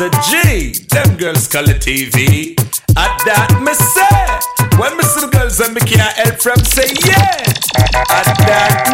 Mr. G. Them girls call it TV. At that me say, when me see the girls and me can't help from say yeah. At that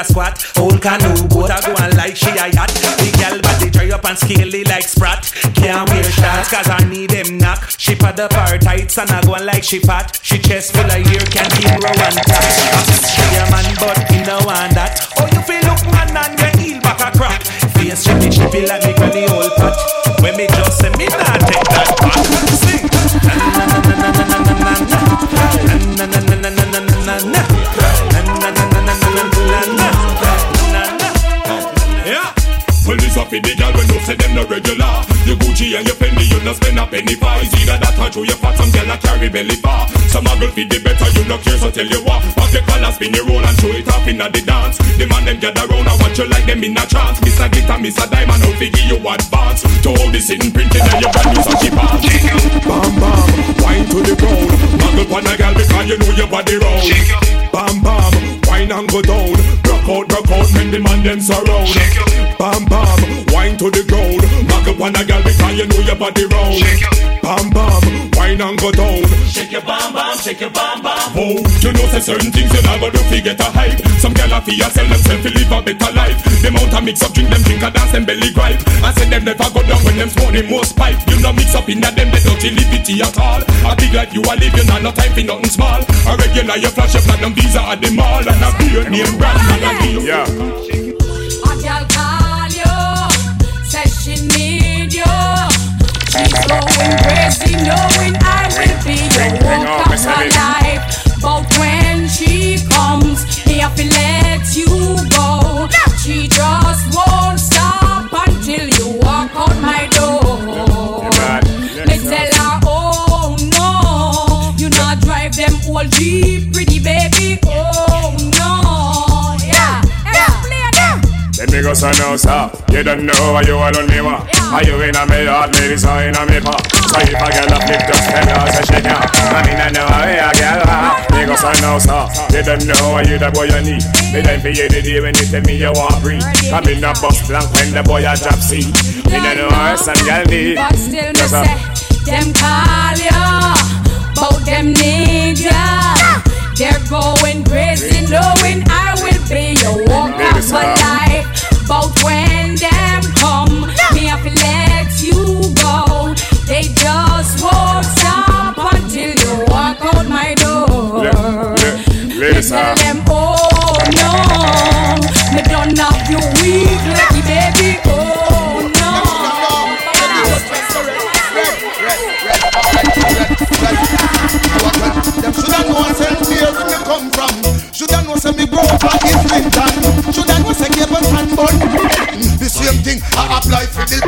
a squat. Old canoe boat a go on like she a yacht. The girl body dry up and scaly like sprat. Can't wear shorts cause her knee them knock. She pad up her tights and a go on like she fat. She chest full of hair, so tell you what. Pop your collar, spin your roll and show it off inna the dance. The man them gather round and watch you like them in a trance. A glitter, a diamond, out figure you advance. To hold the sitting printed and your brand new cheap off. Bam bam, wine to the ground. Muggle on a girl because you know your body round. Bam bam, wine and go down. Out, rock out, when the man them surround. Bam bam, wine to the ground. Muggle on a girl because you know your body round. Bam bam, wine and go down. Shake your bam bam, shake your bam bam. Oh, you know say certain things you never do fi get a hype. Some gyal a fi a sell themself fi live a better life. Them out a mix up drink, them drink a dance, them belly gripe. I say them never go down when them smoke the most pipe. You no mix up in that them they don't liberty at all. A big life you a living you not no time for nothing small. A regular you flash your platinum visa at the mall and a beer name brand and a deal. Yeah. A girl call you, says she need you. She's going crazy, knowing I will be your walk of her life. But when she comes, me have to let you go. She just won't old Jeep, pretty baby. Oh no, yeah, yeah, play them. Let me go so now, sir. You don't know why you alone me wa. Are you in a me heart, lady, so in a me pa. So if a girl a flip, just tell her say she can. I mean I know how a girl ha. Me go so now, sir. You don't know why you the boy you need. Me time for you the day when you tell me you want breathe. Come in a bus blank when the boy a drop seat. Me don't know how some girl need. But still me say, them call ya, bout them ya. They're going crazy, knowing I will be your walk of my life. But when them come, me have to let you go. They just won't stop until you walk out my door. Le- le- Tell uh. them, oh no, me don't have you weak, lucky baby. Them shoulda know say where me come from. Shoulda know say me grow up in Clinton. Shoulda know say cable and bun. Mm, the same thing I apply for the.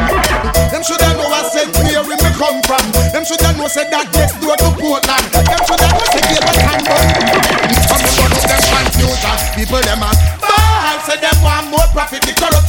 Them shoulda know I said where me come from. Them shoulda know say that next door to Portland.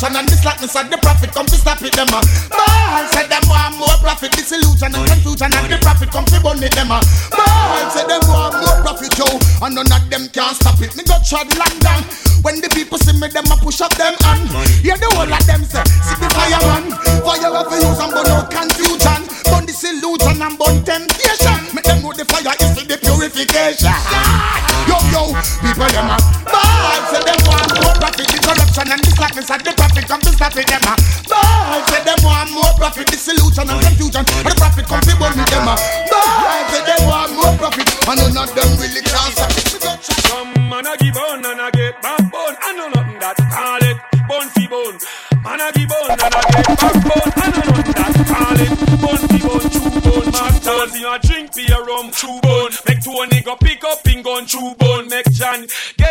Corruption and the slackness of the profit come to stop it. Them uh. a ball say them want more profit. Disillusion and confusion and the profit come to burn it. Them uh. a ball say them want more profit, yo, and none of them can stop it. Me got shot London. When the people see me, them a push up them hand. Hear the whole of them say, see the fireman. Fire to use and burn out confusion. Burn disillusion and burn temptation. Make them know the fire is for the purification. Yo, yo, people them a ball say them want more profit. The corruption and the slackness of the profit come to stop it. Them a ball say them want more profit. Disillusion and confusion. And the profit come to burn them a ball say them want more profit. And none of them really can stop it. Me got shot. Man a give bone and I get backbone. I know nothing that call it bone fi bone. Man a give bone and I get backbone. I know nothing that call it bone fi bone. Chew bone. Masters you a drink beer rum. Chew bone. Make Tony go pick up in gun. Chew bone.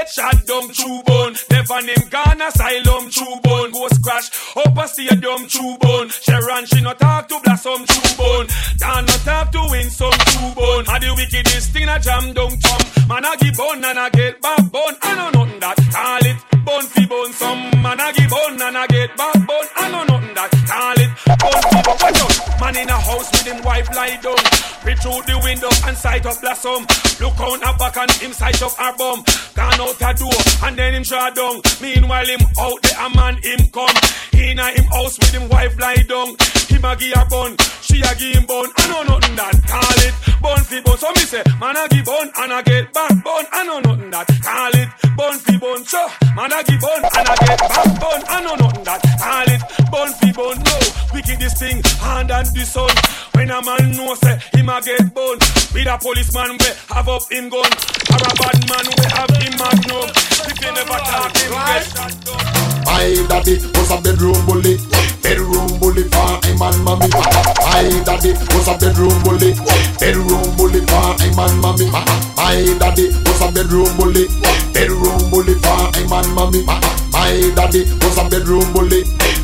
Make John get shot down. Chew bone. Never name gone asylum. Chew bone. Go crash up a stadium. Chew bone. Sharon she no talk to blossom. Chew bone. Dan no talk to win some. Chew bone. A the wickedest thing a jam down tom. Man I give bone and I get backbone. I know nothing that call it man in a house with him wife lie down. Reach through the window and sight up blossom. Look on her back and him sight up her bum. Gone out the door and then him shot down. Meanwhile him out there a man him come. In a him house with him wife lie down. Him a give her bun, she a give him bun. I know nothing that call it bone fi bone. So me say man a give bun and I get back bone. I know nothing that call it bone fi bone. So man a give bun and I get back bone. I know nothing that call it bone fi bone. No wicked this thing hand and the sun. When a man know say him a get bone. With a policeman we have up him gun. Or a bad man we have him magnum. If you never talk him get shot down. My daddy was a bedroom bully, bedroom bully for him and mommy. My daddy was a bedroom bully, bedroom bully for him and mommy. My daddy was a bedroom bully, bedroom bully for him and mommy. My daddy was a bedroom bully,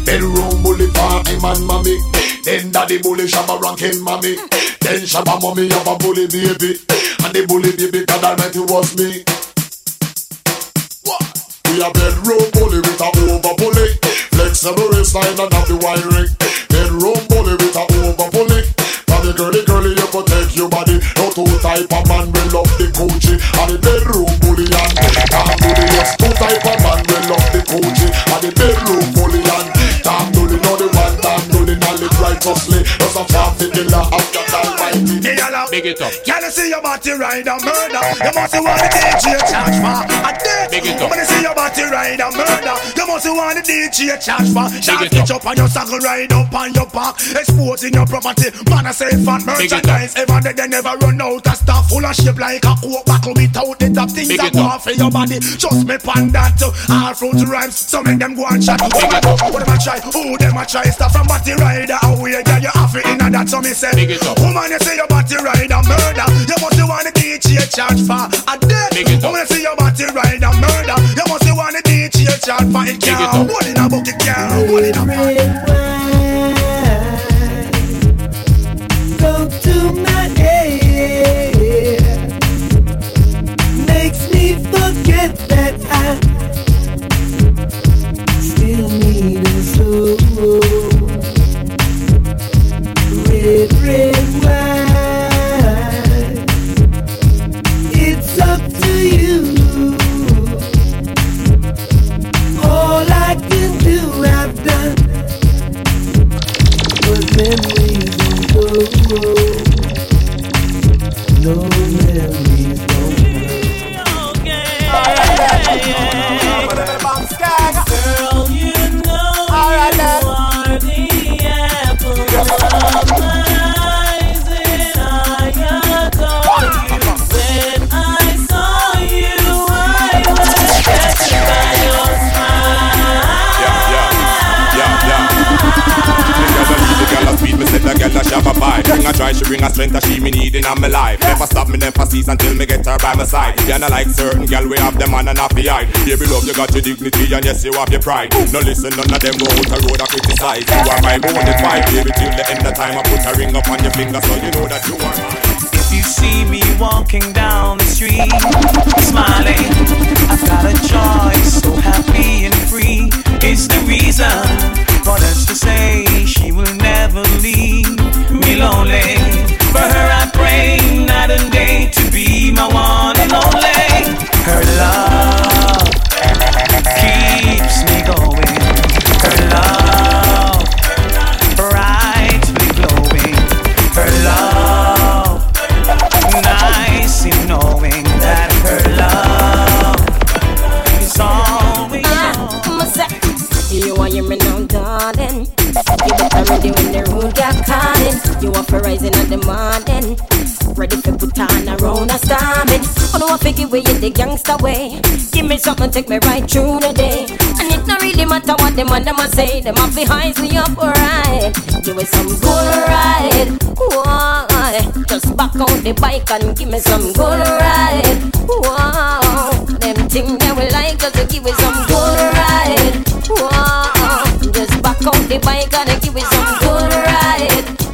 bedroom bully for him and mommy. Then daddy bully shabba ranking mommy. Then shabba mommy have a bully baby, and the bully baby God Almighty was me. We a bedroom bully with a over bully. Flexible waistline and have the wiring. Bedroom bully with a over bully. For the girly girly you protect your body. No two type of man will love the coochie. And the bedroom bully and Tom bully. Yes, two type of man will love the coochie. And the bedroom bully Just a family killer of God Almighty. Big it up. Can you see your body ride and murder? You must want the DJ charge for a death. Big it up. You see your body ride and murder, you must want the DJ charge for. Shot it up. up on your saddle, ride up on your back, exposing your property. Man, I say fat Big it up. merchandise. Ever they, they never run out of stuff full of shape like a coke buckle without the top things that go off for your body. Just me pan that all fruit rhymes. So make them go and chat. Big it up. What them a try? Who them a try? Stuff from body rider away. Yeah, you have it in that. So me say, Big it up. woman, you say your body rider murder. You must want the DJ charge for a death. It up. Woman, you your body rider murder. You must want the DJ charge for it. It Can't hold in a bucket. Can't hold in a pie. Bring a she bring a strength that she me need in my life. Never stop me, never cease until me get her by my side. Yeah, I like certain girl we have them on and off the eye. Baby love, you got your dignity and yes, you have your pride. No listen, none of them go out the road and criticize. You are my only fight, baby, till the end of time. I put a ring up on your finger so you know that you are mine. If you see me walking down the street, smiling, I've got a joy, so happy and free. It's the reason for us to say she will never leave me lonely. For her I pray night and day to be my one and only. Her love Ready when the road got calling. You up for rising at the morning. Want to give way in the gangster way. Give me something, take me right through the day. And it don't really matter what them and them a say. Them have behind me up right. Give me some good ride. Just back on the bike and give me some good ride. Them things that we like, just give me some good ride. Just back on the bike and give me some good ride.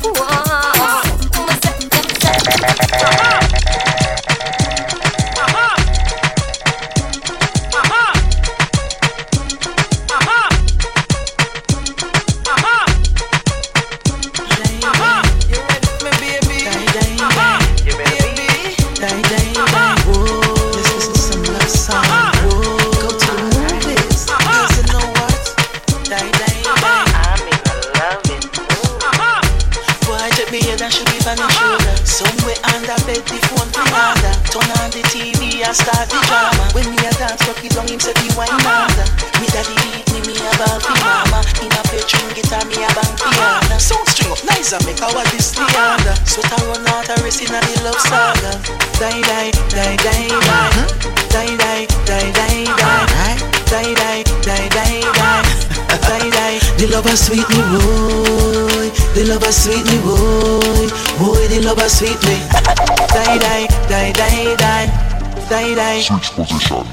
Nice and make our this the harder. Sweat a run out a race in a the love saga. Die die die die die. Die die die die die. Die die die die die. Die die. The lover sweet me boy. The lover sweet me boy. Boy, the lover sweet me. Die die die die die. Die die. Switch position.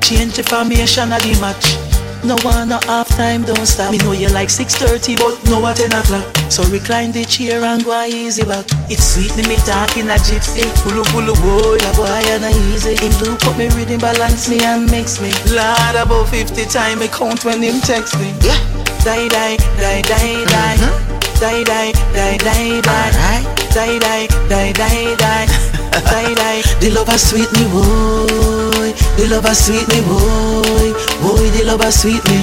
Change the formation of the match. No one, no half time, don't stop. Me know you like 6.30, but no at 10 o'clock. So recline the chair and go easy back. It's sweet, me me talking a gypsy. Pulu pulu boy, a boy and a easy. Him look up me rhythm, balance me and mix me. Lord, about 50 time, me count when him text me. Yeah. Die, die, die, die, die. Mm-hmm. Die, die, die, die, die. Die, die, die, die, die. Die, die. The lover sweet me, boy. The lover sweet me, boy. Boy, the lover sweet me.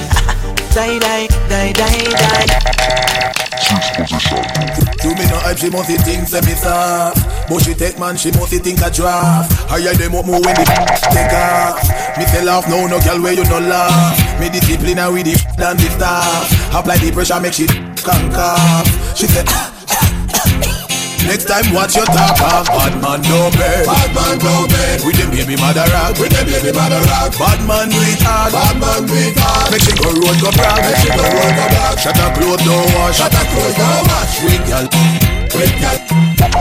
Die, die, die, die, die. Do me no hype, she must things say me soft But she take man, she must think a draft Higher them up more when the take off Me say laugh now, no girl where you no laugh Me discipline her with the than the staff Apply the pressure, make she conquer She said Next time watch your talk. Off Bad man no bed. Bad man no bed. With them baby mother rock With them baby mother rock Bad man it hard Bad man do it hard Make she go road go she go road go brag. Shut her clothes don't wash. Shut her clothes don't wash. Sweet girl Sweet girl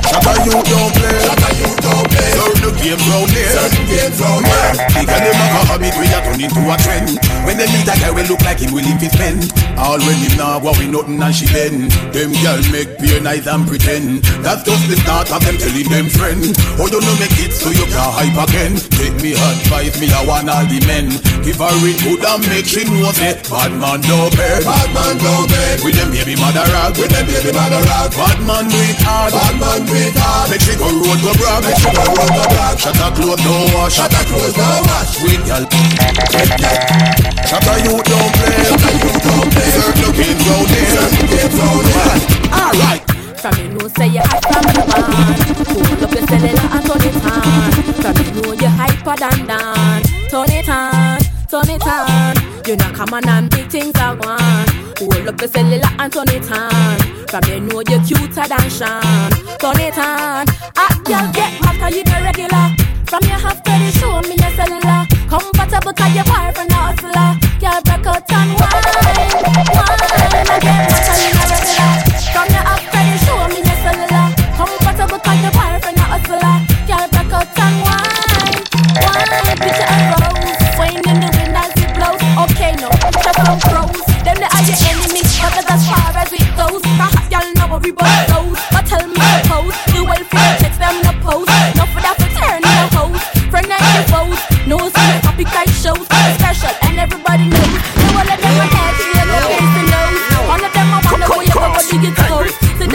Shut her you don't play. Shut her you don't play Games round here Certain games round here The girl them have a habit We a turn into a trend When they meet a guy we look like him will leave his pen All when him now go with nothing and she bend Them girl make pure nice and pretend That's just the start of them telling them friend Oh you know make it so you can hype again Take me advice me a want all the men Give her it good and make she know say Bad man no bed Bad man no bed With them baby mother rock With them baby mother rock Bad man it hard Bad man it hard Make she go road go brag Make she go road go brag Shut her clothes don't wash. Shut her clothes don't wash. Sweet girl Shut her you don't play. Shut her you don't play. Certain games round here Certain games round here Alright From you know say you hot from the barn Hold up your cellular and turn it on. From you know you hyper than Dan Turn it on, turn it on. You know come on and big things are gone. Hold up your cellular and turn it on. From you know you cuter than Sean. Turn it on. Hot girl get cause you regular. From your have to show me your cellular. Comfortable cause your boyfriend a hustler. Girl break out and wine,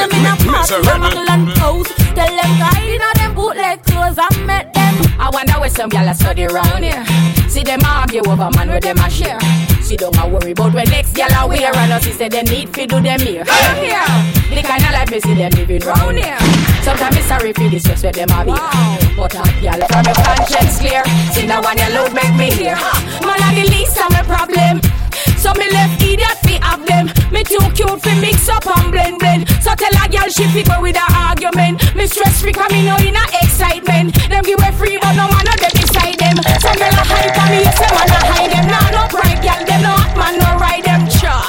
them in a party and muggle and pose Tell them guide in them bootleg clothes I met them. I wonder where some gyal a study round here. See them argue over man where them a share. She don't a worry about when next gyal a wear. And us say they need fi do them here. Here, the kind of life me see them living round here. Sometimes me sorry for the stress where them a be. But hot gyal from your conscience clear. See now when you load make me hear. Man a the least of my problem. So me left idiot fi have them. Me too cute fi mix up and blend blend Tell a girl she fi go with a argument. Me stress free 'cause me no oh, in a excitement. Them give way free but no man no them beside them. Some girl a hide me me, say man a hide them. Nah, no pride, girl, them no hot man, no ride them. Cha.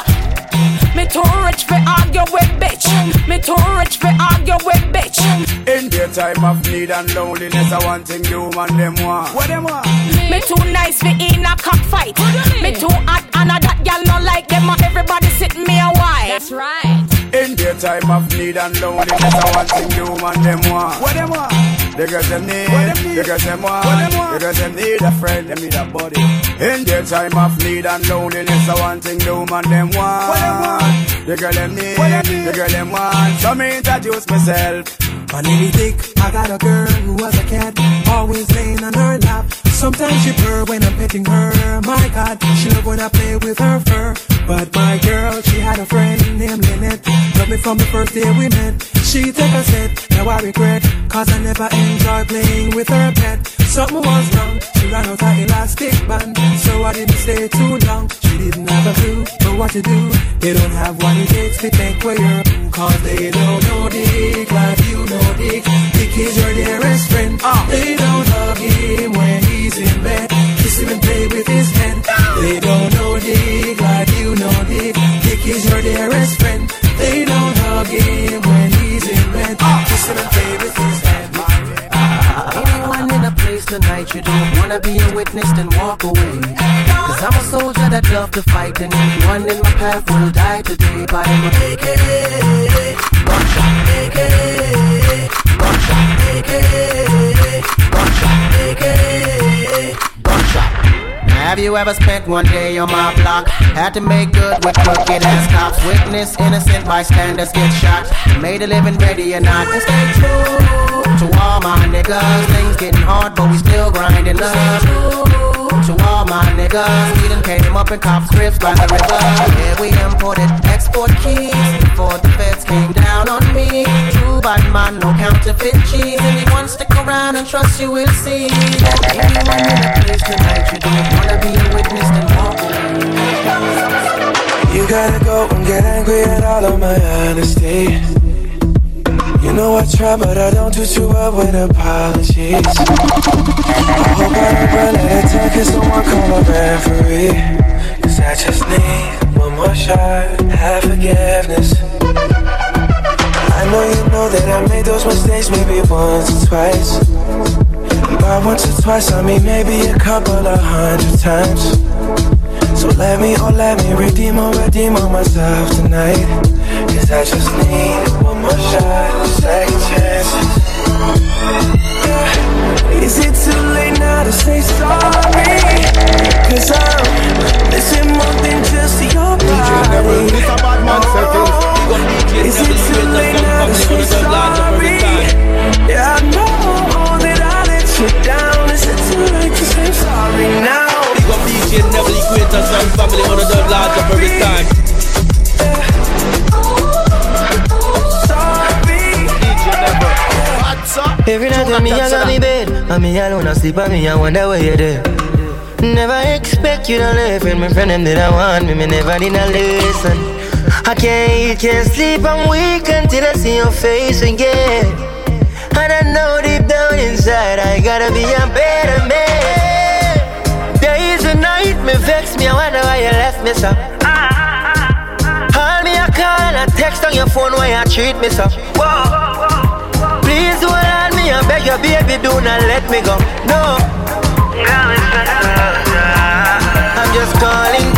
Me too rich for argue with bitch. Me too rich for argue with bitch. In their time of need and loneliness, I want thing you and them want. What them want? Me too nice for in a cockfight. Me too hot and a that girl no like them. Everybody sit me a while. That's right. In their time of need and loneliness, I want thing human them want. What them want? The girls them need, the girls them want, the girls them need a friend, them need a buddy. In their time of need and loneliness, I want thing human them want. What them want? The girl them need, the girl them want. So me introduce myself. My name is Dick. I got a girl who was a cat, always laying on her lap. Sometimes she purr when I'm petting her. My God, she love when I play with her fur. But my girl, she had a friend named Lynette. Loved me from the first day we met. She take a set, now I regret. Cause I never enjoyed playing with her pet. Something was wrong, she ran out her elastic band. So I didn't stay too long. She didn't have a clue but what to do. They don't have what it takes to take where you're. Cause they don't know Dick like you know Dick. Dick is your dearest friend. Ah. They don't love him when he's in bed. Kiss him and play with his head. They don't know Dick like you know Dick. Dick is your dearest friend. They don't hug him when he's in bed. Kiss him and play with his head. Anyone in a place tonight you don't wanna be a witness, then walk away. Cause I'm a soldier that love to fight, and anyone in my path will die today. I'm a AK, buckshot, AK, buckshot, AK, buckshot, AK, buckshot. Have you ever spent one day on my block? Had to make good with crooked ass cops. Witness innocent bystanders get shot. Made a living ready or not. And stay true to all my niggas. Things getting hard, but we still grinding up. To all my niggas, we done came up in cops' grips by the river. Yeah, we imported export keys before the feds came down on me. True bad man, no counterfeit cheese. Anyone stick around and trust you will see anyone in a place tonight you don't wanna be angry at all of my honesty. You know I try, but I don't do too well with apologies. I hope I don't run out of time, can someone call a referee? Cause I just need one more shot, have forgiveness. I know you know that I made those mistakes maybe once or twice. By once or twice, I mean maybe a couple of hundred times. So let me, oh let me redeem oh redeem on myself tonight Cause I just need one more shot, second chance yeah. Is it too late now to say sorry? Cause I'm missing more than just your body oh. Is it too late now to say sorry? Yeah, I know that I let you down Is it too late to say sorry now? Big up DJ Neville Equator Sound Family on the dub large up every time. Every night when me alone in bed, and me alone asleep, and me I wonder where you're there. Never expect you to leave, and my friend them did I want me, me never did not listen. I can't eat, can't sleep, I'm weak until I see your face again. And I know deep down inside I gotta be a better man. And me vex me, I wonder why you left me so. Call me a call and a text on your phone why you treat me so. Whoa. Please hold on me, I beg you, baby, do not let me go. No. I'm just calling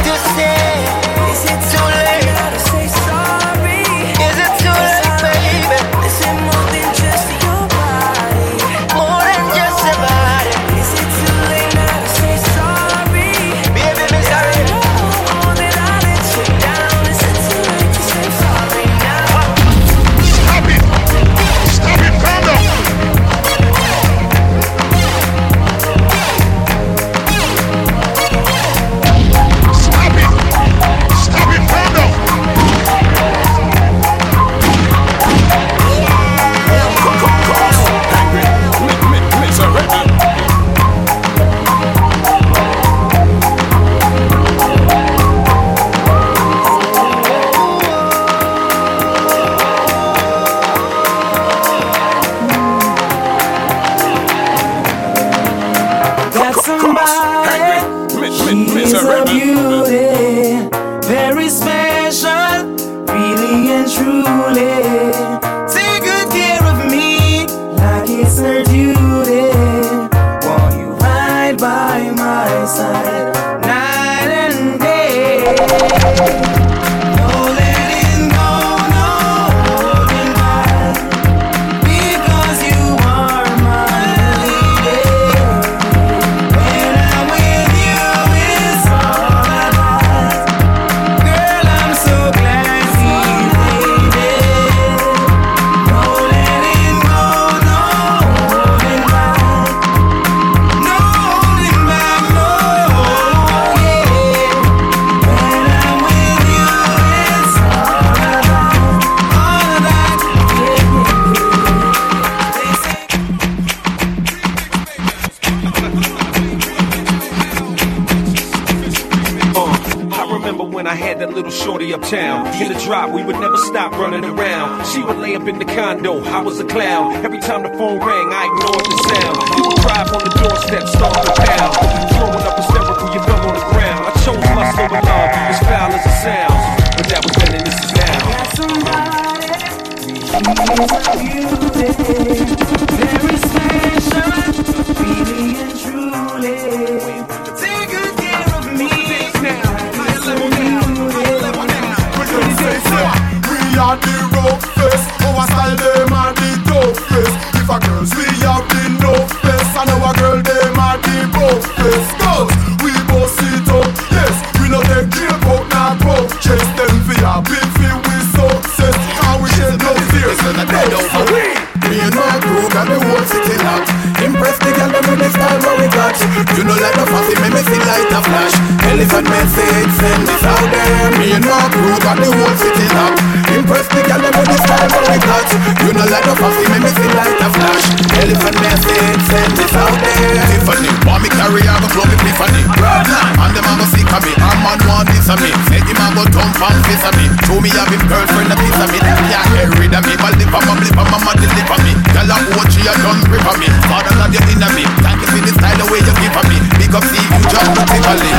of me. Say him a go dump and kiss of me. Show me have him girlfriend a piece of me. Them can't get rid of me, but lip on my lip on my mouth deliver me. Girl a watch she a done grip on me. Father God you in me. Thank you for the style the way you give on me. Big up see you just beautifully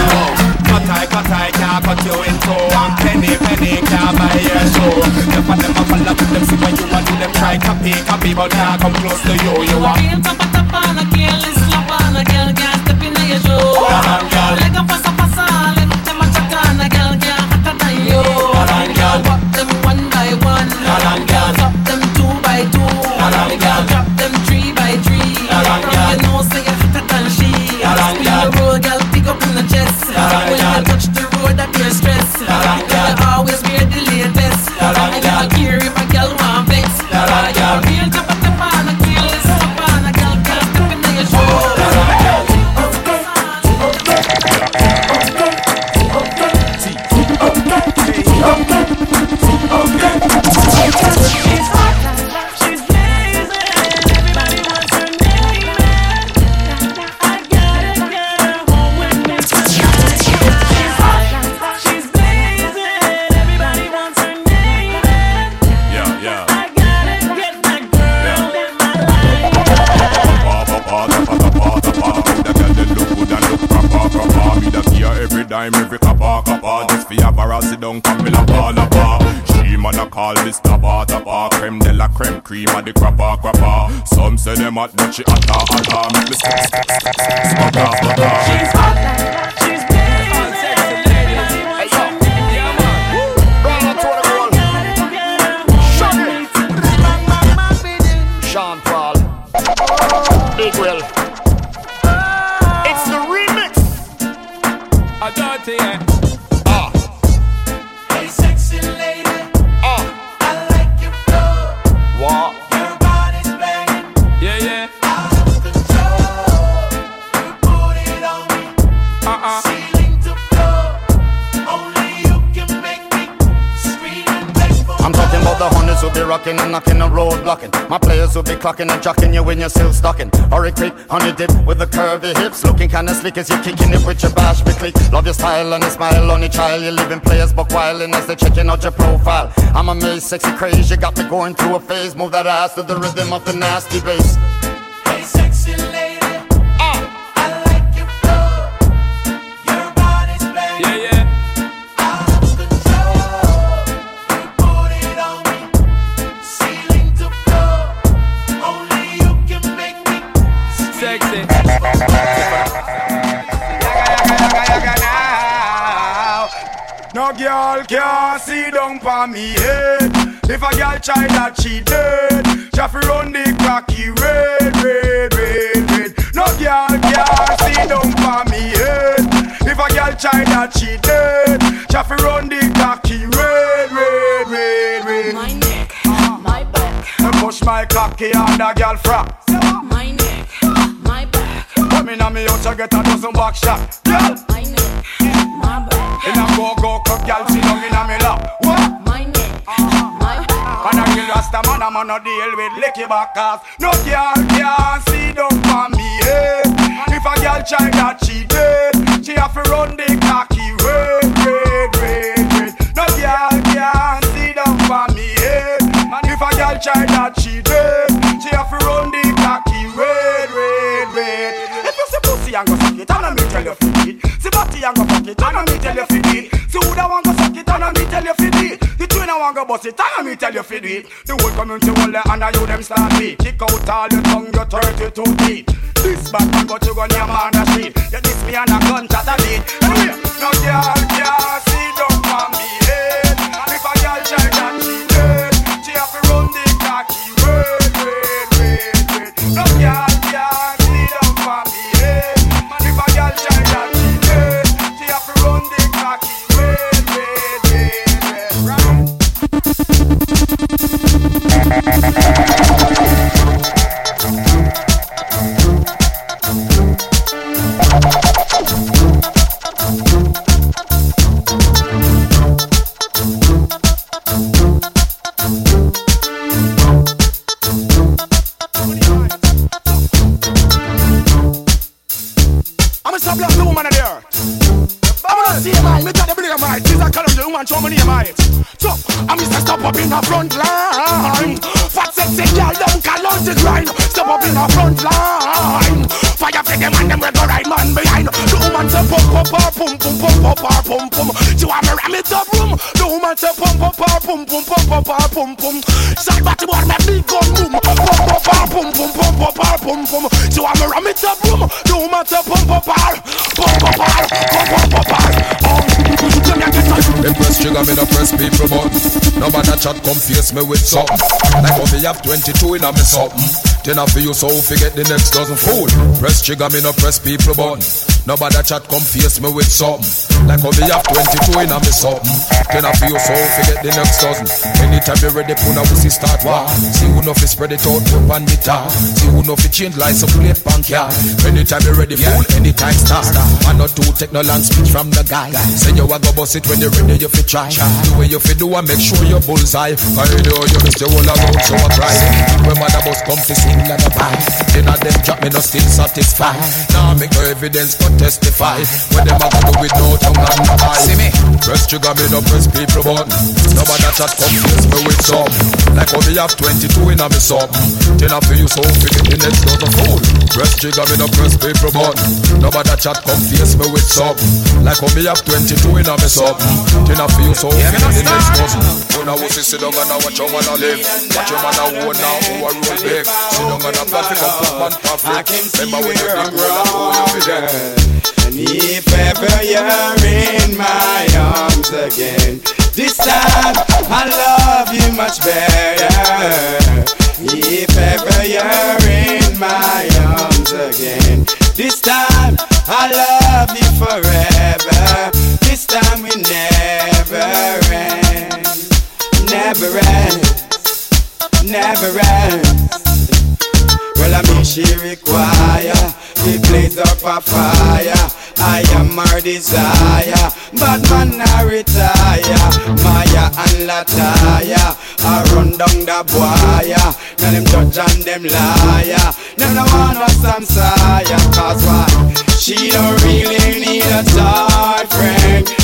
Cut I, cut I, can't cut you in two. One penny, penny, can't buy your shoe Enough of them a follow with them See what you want, do them try copy, copy But now come close to you, you are. Real top of top on a girl is slap on a girl can't step in your shoe. Hold on, girl. Road, them hot, clocking and jocking you when you're still stocking. Hurry quick, honey dip with the curvy hips. Looking kinda slick as you're kicking it with your bash click. Love your style and your smile on your child. You're living players but wildin' as they're checking out your profile. I'm amazed, sexy craze. You got me going through a phase. Move that ass to the rhythm of the nasty bass. No girl can see down for me head. If a girl try that she dead, to run the cocky red, red, red, red. No girl can see down for me head. If a girl try that she dead, to run the cocky red, red, red, red. My neck, my back, Me push my cocky on the girl frack. my neck, Come in on me out, you get a dozen back shot. Girl, my neck, my bad. In a go go cup, girl, she long in a me lap. What? My neck, my bad. And I kill Rasta man, I'm on a deal with licky back ass. No girl can see down for me. Eh. If a girl try that she dead, she have to run the cocky red, red, red, red. No girl can see down for me. Eh. If a girl try that she dead, she have to tell you fit it. See body and go fuck it, and me tell you fit it. See who da want go suck it, and me tell you fit it. The twin a want go bust it, and me tell you fit it. The whole community will let and you them start beat. Kick out all your tongue, your 32 teeth. This bad man but you gon' your man the street. You diss me and a gun chat a beat. No girl can see down on me head. If a girl try that she dead, she have to run the cocky. Wait, wait, wait, wait. No girl A woman show me name right. So I'm Mr. Stop up in the front line. Fat sexy girl don't call on the grind. Step up in the front line. Fire for them and them we go right man behind. The woman say pump pump her pum pum pum pump her pum pum. She want me ram it up room. The woman say pump pump her pum pum pump pump her pum pum. Side body boy me gun boom. Pump pump her pum pum pump pump her pum pum. She want me ram it up room. The woman say pump pump pump pump pump pump pump press trigger, me no press people button. No man a chat come face me with something. Like how me have 22 in a me something. Then I feel so forget the next dozen fool. Press trigger, me no press people button. No bother chat come face me with something. Like how me have 22 in a me something. Then I feel so forget the next dozen. Anytime you ready, puna we see start war. See who know fi spread it out, put on the tar. See who know fi change lines up play punk yeah. Anytime you ready, fool, anytime start. Man not two take no land speech from the guy. Say you a go bust it when you ready, you fi try. The way you fi do and make sure you bullseye. I know you miss the whole about so I cry. When mother bus come to sing like a pie. Then a them drop me no still satisfied. Now make no evidence but testify. When them a go do with no tongue and no eye. See me? Press trigger me no press people button. Nobody chat come face me with some. Like how me have 22 in a me something. Then I feel you so forget the next dozen fool. Press trigger me no press people button. Nobody chat come face me with something. Like how me have 22 in a me. Then I feel so forget the next dozen. When I was sit down and I watch your man a live. Watch your man a own now who a roll big. Sit down and a plan to come put man perfect. Remember when you think roll and who you be dead. And if ever you're in my arms again, this time I love you much better. If ever you're in my arms again, this time I love you forever. Time we never end, never end, never end. Well, I mean, she require the blaze up a fire. I am her desire, but man I retire. Maya and Lataya, I run down the boya. Now them judge and them liar. Now no one was sire, cause why? She don't really need a tight friend.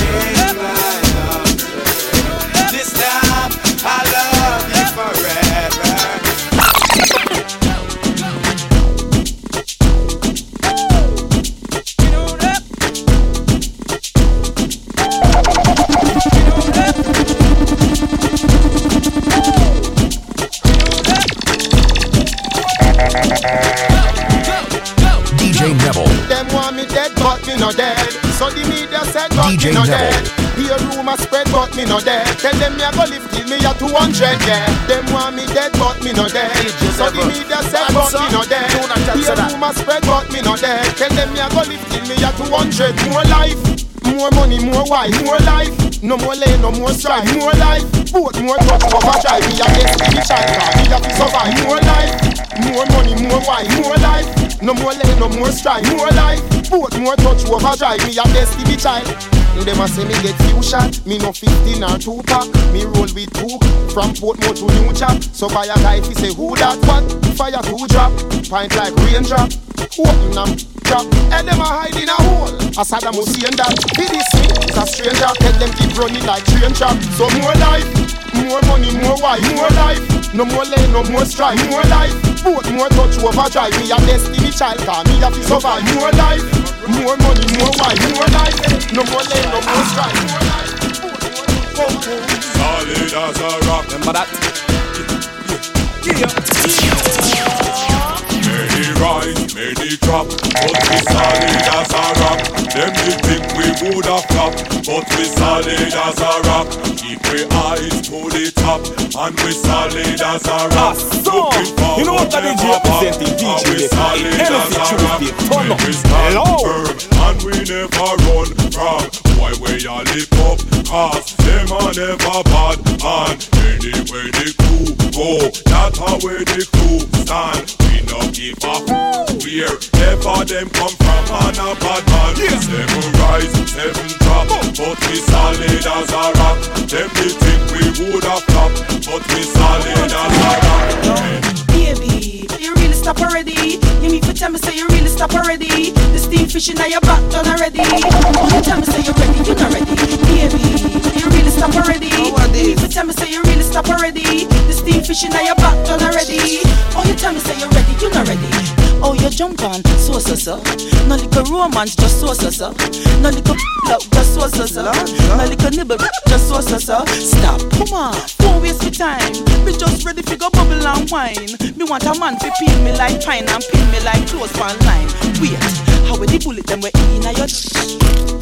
DJ Neville. Them want me dead, but me no dead. So the media said, but DJ me no Neville. dead. Hear rumor spread, but me no dead. Tell them me a go live till me a 200, yeah. Them want me dead, but me no dead. So the media said, but me no dead. Hear rumor spread, but me no dead. Tell them me a go live till me a 200. More life. More money, more wife, more life. No more lane, no more strife, more life. Boat, more touch, over drive. Me a get the child, me a fi survive. More life, more money, more wife, more life. No more lane, no more strife, more life. Boat, more touch, over drive. Me a destiny child. Them a say me get few shot. Me no 15 or two pack. Me roll with two from Portmore to New Jack. So a guy he say who that what? Fire two drop. Pint like raindrop. Open them drop. And them a hide in a hole. A Saddam Hussein that. Be this me, it's a stranger. Tell them keep running like train trap. So more life, more money, more wife, more life. No more lane, no more strife, more life. Both more touch overdrive. Me a destiny child, cause me have to survive. More life, more money, more wife, more life. No more lane, no more strife. More life. Solid as a rock. Remember that? Many rise, many drop, but we solid as a rock. Them they think we would have flop, but we solid as a rock. Keep we eyes to the top, and we solid as a rock. Ah, Looking forward You know what that never representing, DJ and we Dave. solid Energy as a rock. Tuesday, turn up. we stand Hello. firm, and we never run from. Why we all lip up, cause them are never bad. And anyway the crew go, that's how where the crew stand. We no give up. Wherever them come from, and a bad man. Seven rise, seven drop, but we solid as a rock. Them they think we would have flopped, but we solid as a rock. Baby, you really stop already? You mean for tell me say you really stop already? The steam fish in your back done already. You tell me say you ready, you not ready. Baby, you stop already? You tell me say you really stop already? The steam fish in your back done already. Oh, you tell me say you're ready, you're not ready. Oh, you jump on, so so so. No little romance, just so so so. No little love, just so so so. No little nibble, just so so so. Stop, come on, don't waste your time. Me just ready to go bubble and wine. Me want a man to peel me like pine and pin me like clothes pan line. Wait, how will the bullet them we in a your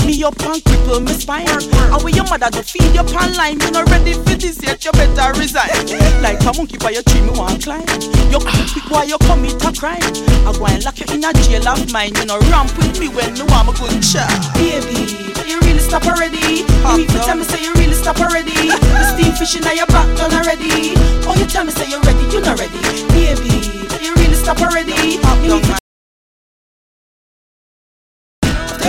me up and cripple me spine. How will your mother do feed your pan line? You not ready for this yet? You better resign. Like a monkey by your tree, me want climb. You quick while you commit a crime. I go and lock you in a jail of mine. You know ramp with me when me want a good child. Baby, you really stop already? You to tell me say you really stop already? The steam fish in your back done already. Oh, you tell me say you're ready? You not ready? Baby, you really stop already? You mean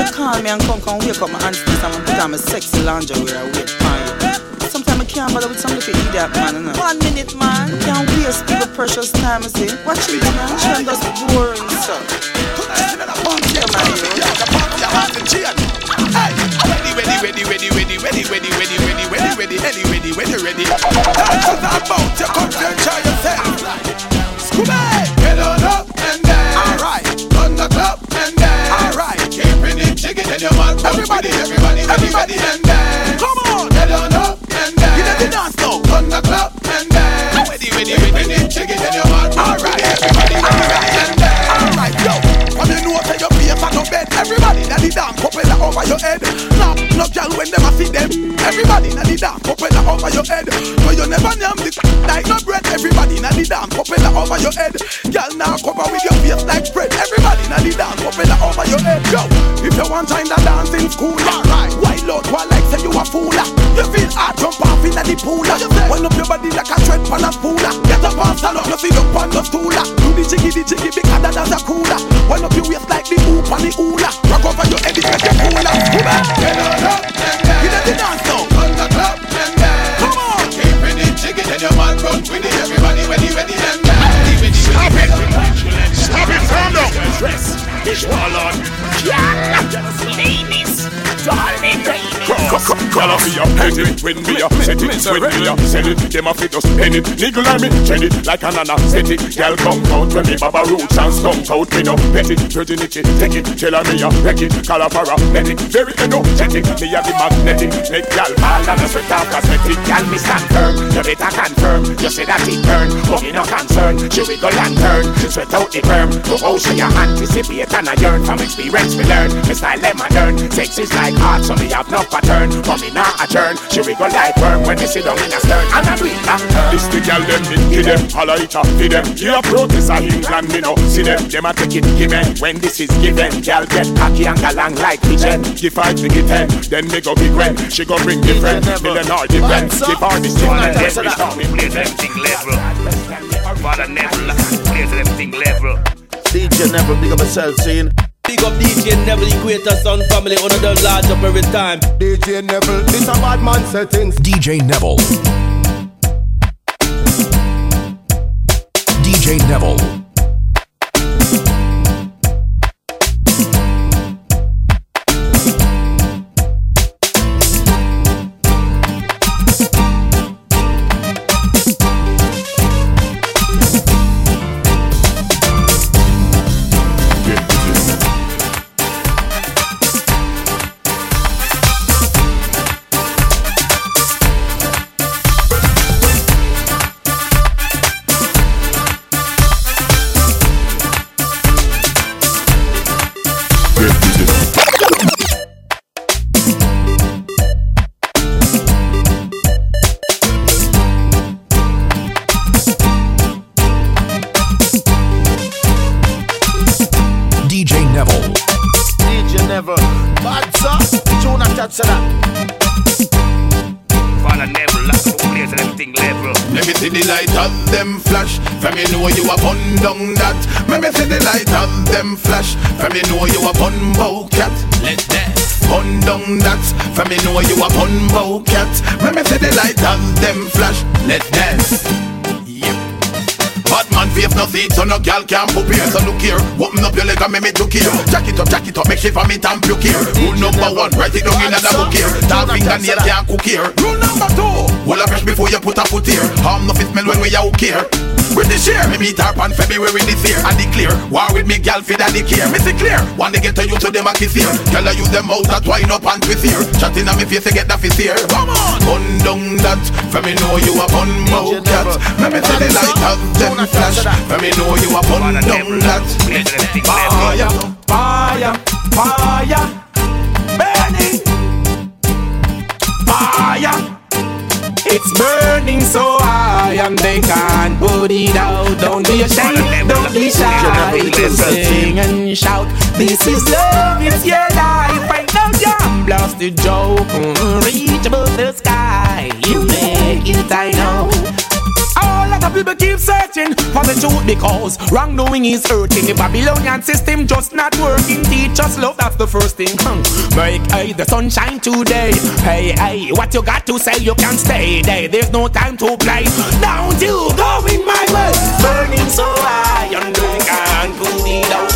you call me and come, come wake up my hands this and put on my sexy lingerie I wait for you. Sometimes I can't bother with some little idiot man, you know. One minute, man. Can't waste people precious time, I say. Watch it, man. Trend us boring, so. Yeah, man, you know. Ready, ready, ready, ready, ready, ready, ready, ready, ready, ready, ready, ready, ready, ready, ready. That's what I'm about. You come to enjoy yourself. Scooby, shake it and you want everybody, everybody, everybody, and dance. come on, head on up and dance. you let the dance go, run the club and then ready, ready, ready, shake it and you want. All right, everybody, everybody, and dance. all right, yo when you know say your face on no bed, everybody that the dance propeller over your head. No, no girl when them a see them. Everybody na the dance propeller over your head. But you never name the like no bread. Everybody na the dance propeller over your head. Girl now cover with your face like spread. Everybody na the dance propeller over your head. Yo, if you want time to dance in school, alright. Wild out while like say you a fool. You feel hard jump off in the pool. Wind up your body like a tread pan a spool. Get up and stand up, you feel up on the stool. ah. Do the jiggy, the jiggy, big harder than a cooler. Wind up your waist like the hoop and the hula. Rock over your head, it make you cooler. Come on, get on up. Get the dance now. On the club and dance. Come on, keeping it jiggy, then your man run with it. Everybody ready, ready and dance. Stop it! Stop it! Calm down. Dress is all on. Yeah, ladies, darling, Call off your petty when we are set it, we are set it. Them a fit us pen it, niggle on me, tread it like an anesthetic. Girl come out when me baba roots and stunk out. Me no pet it, virginity, take it. Tell me a wreck it, call her paramedic. Very energetic, me a the magnetic. Make girl fall and a sweat off cosmetic. Girl me stand firm, you better confirm. You say that it turn, but me no concern. She wiggle and turn, sweat out the perm. To how she a anticipate and a yearn from experience we learn. Me style them modern, sex is like ah, art, so me have no pattern. For me not a turn, she wiggle like worm when me sit down in a stern. And I do it back turn. This the girl them me give them, holla it up, feed them. You a protest a England, me no see them. Them a take it given when this is given. Girl get cocky and galang like pigeon. Give five, me give ten, then me go big when she go bring different. Million or different, give her this thing and then we start. Me play them thing level. Father Neville, play them thing level. DJ Neville big up myself saying Big up DJ Neville, Equator Sound Family, on the large up every time. DJ Neville, this a bad man settings. DJ Neville. DJ Neville. bachelor. Father Neville, lock the. Let me see the light of them flash. From me know you a bun down that. Let me see the light of them flash. From me know you a bun bow cat. Let that. Bun down that. From me know you a bun bow cat. Let me see the light of them flash. Let that make me took here. Jack it up, jack it up, make she for me tamp you here. Rule number one, write it down in the book here. Dog fingernail can't cook here. Rule number two, well a fresh before you put a foot here. Harm no fit smell when we out here. With the share, me meet her on February this year. I declare, war with me gal for daddy care. Me see clear, one they get to you to them a kiss here. Girl I use them out that twine up and twist here. Chatting on me face to get that fist here. Come on, bun down that. For me know you a bun mouth cat. Let me see the light of them flash. For me know you a bun down that. Fire, fire, fire, burning, fire. It's burning so high and they can't put it out. Don't be ashamed, don't be shy to sing and shout. This is love, it's your life. Right now, jam blast the joke. Reach above the sky, you make it, I know. Lot of people keep searching for the truth because wrongdoing is hurting. The Babylonian system just not working. Teach us love, that's the first thing. Hmm. Make hey, the sunshine today. Hey, hey, what you got to say, you can't stay there. There's no time to play. Don't you go in my way. Burning so high, and you can't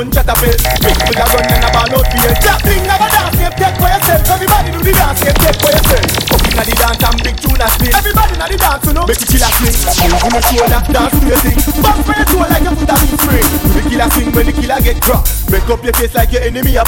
gun and gun chat a play. Big a gun and a ball out fear. That thing never dance, game take for yourself. Everybody do the dance, game take for yourself. Up inna the dance and big tune a spin. Everybody inna the dance, you know. Make it kill a swing. Move on your shoulder, dance to your thing. Back for your toe like you put a beat spring. Do the killer swing when the killer get crossed. Make up your face like your enemy a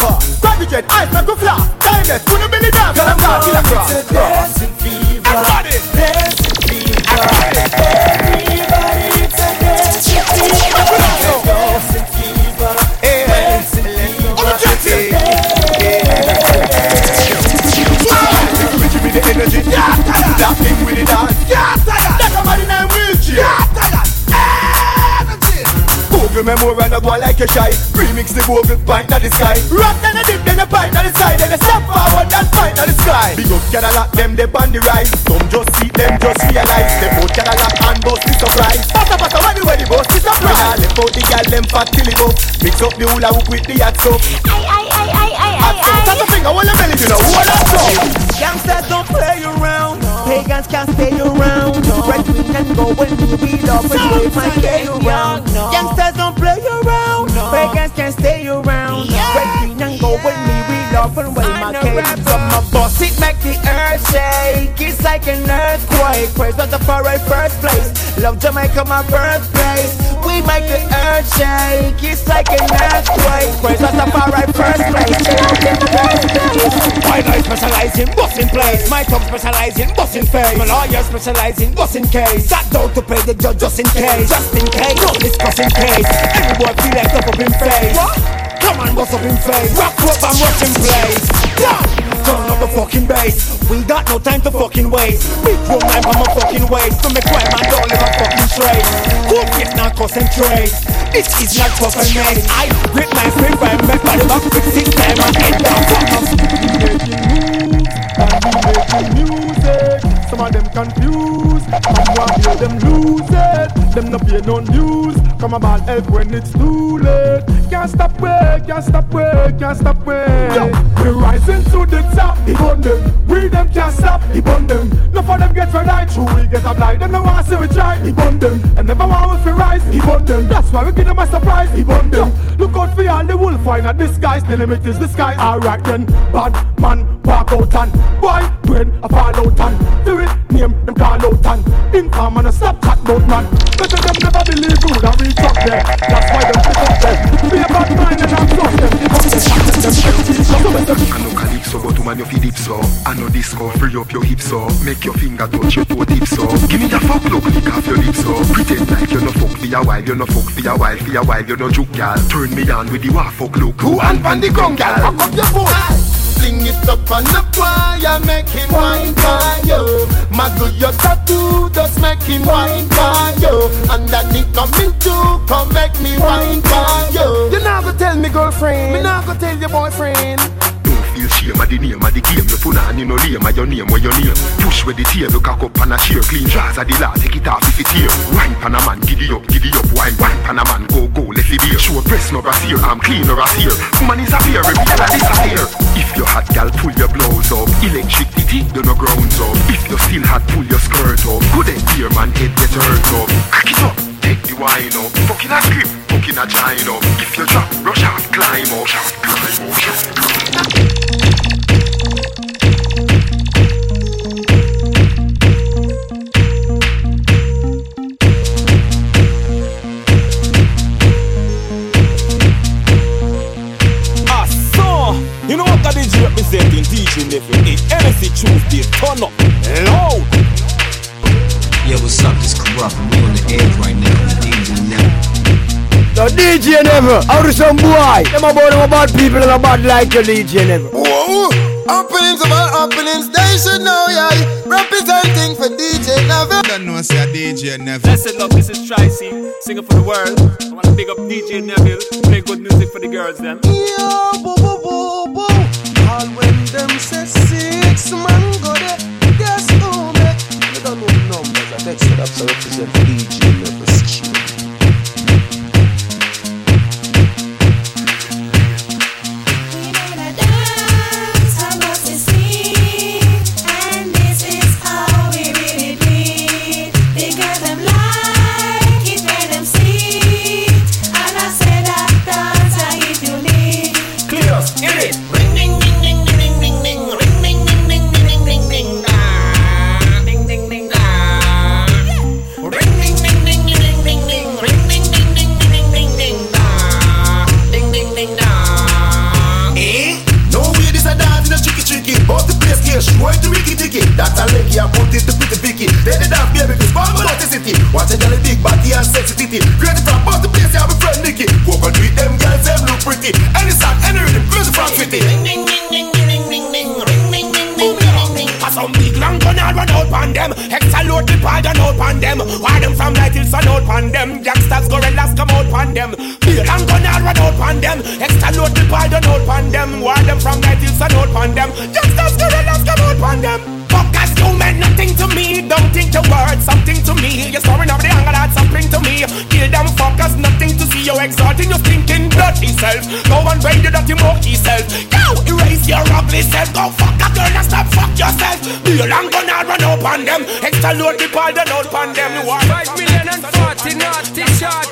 Cadillac, them they on the rise Some just see them, just realize Them both Cadillac and both be surprised Pata pata when the wedding both be surprised When I left out the gal, them fat till it up Mix up the hula hoop with the hot soap Aye, aye, aye, aye, aye, aye, aye Tap a finger, hold the belly, you know, hold that soap Youngsters don't play around. Pagans can't stay around. Red queen and go when we beat up and wave my K around. Up and wave my K from my boss. It make the earth shake. It's like an earthquake. Praise not the foreign first place. Love Jamaica, my birthplace. We make the earth shake. It's like an earthquake. Praise not the foreign first place. My life specialize in busting place. My tongue specialize in busting face. My lawyer specialize in busting case. Sat down to pay the judge just in case. Just in case. No discussing case. Every boy feel like up up in face. What? Come on, bust up in face. Rock up and in place. Yeah. Turn up the fucking bass. We got no time to fucking waste. Big room line from a fucking waste. To make crime and don't live a fucking straight. Who get not concentrate? This is not fucking made. I grip my spring by my body back with six time and head down. Fuck us. making music. Some of them confused. Come want hear them lose it. Them no pay no news. Come about help when it's too late. Can't stop way, can't stop way, can't stop way. Yo, we rising to the top. He burn them. We them can't stop. He burn them. No for them get red eye. True, we get a blind. Them no want see we try. He burn them. And never want us to rise. He burn them. That's why we give them a surprise. He burn them. Look out for all the wolf find a disguise. The limit is the sky. Alright then, bad man walk out and boy brain a fall out and do it name them call out and inform and a stop chat about man. Better them never believe you that we talk there. That's why them pick up there. Be a bad mind and I'm trust them. Up. I know calypso, but woman you feel deep so. I know disco, free up your hips so. Make your finger touch your toe tips so. Give me a fuck look, lick off your lips so. Pretend like you no fuck for a while, you no fuck for a while, for a while you no juke gal. Turn me on with the wa fuck look. Who and pan the ground gal? Cock up your foot. Fling it up on the choir, make him wine you. My good your tattoo, just make him wine for you. And that he coming too, come make me wine for you. You never tell me girlfriend, me never tell your boyfriend. Feel shame of the name of the game. You you no lame of your name or your name. Push with the table, cock up and a cheer. Clean jars of the law, take it off if it here. Wine pan a man, giddy up, giddy up. Wine, wine pan a man, go, go, let's see beer. Show breast no brassiere, I'm clean or a sear. Woman is a beer, reveal a disappear. If you hot gal, pull your blouse up. Electricity, you no grounds up. If you still hot, pull your skirt up. Good end beer, man, head get hurt up. Crack it up. Take the wine up, fucking a script, fucking a up. If you drop, rush out, climb up, climb up, climb The DJ Neville. How do some boy? Them about them bad people and a bad like your DJ Neville. Whoa, happenings about happenings, they should know, yeah. Representing for DJ Neville. Don't know, say a DJ Neville. Listen up, this is Tracy, singer for the world. I wanna big up DJ Neville, play good music for the girls, them. Yo, boo, boo, boo, boo. All when them say six man go there, guess who me? You don't know numbers, I text it up to represent DJ Body and sexy titty. Crazy from both the place, yeah, my friend Nicky. Go and treat them girls, them look pretty. Any song, any rhythm, crazy from fitty. Ding ding ding ding ding ding ding ring ding ding ding ding ding. A some big long gun and run out on them. Extra load the pad and out on them. Why them from night till sun out on them. Gangsters, gorillas come out on them. Big long gun and run out on them. Extra load the pad and out on them. Why them from night till sun out on them. Gangsters, gorillas come out on them. You meant nothing to me. Don't think your words something to me. You're storing over the angle, that's something to me. Kill them fuckers, nothing to see. You're exalting your thinking bloody self. Go and raid your dirty monkey self. Yo, erase your ugly self. Go fuck a girl and stop fuck yourself. Be a long gun and run up on them. Extra load the ball, then out on them. Five million and forty naughty shorty.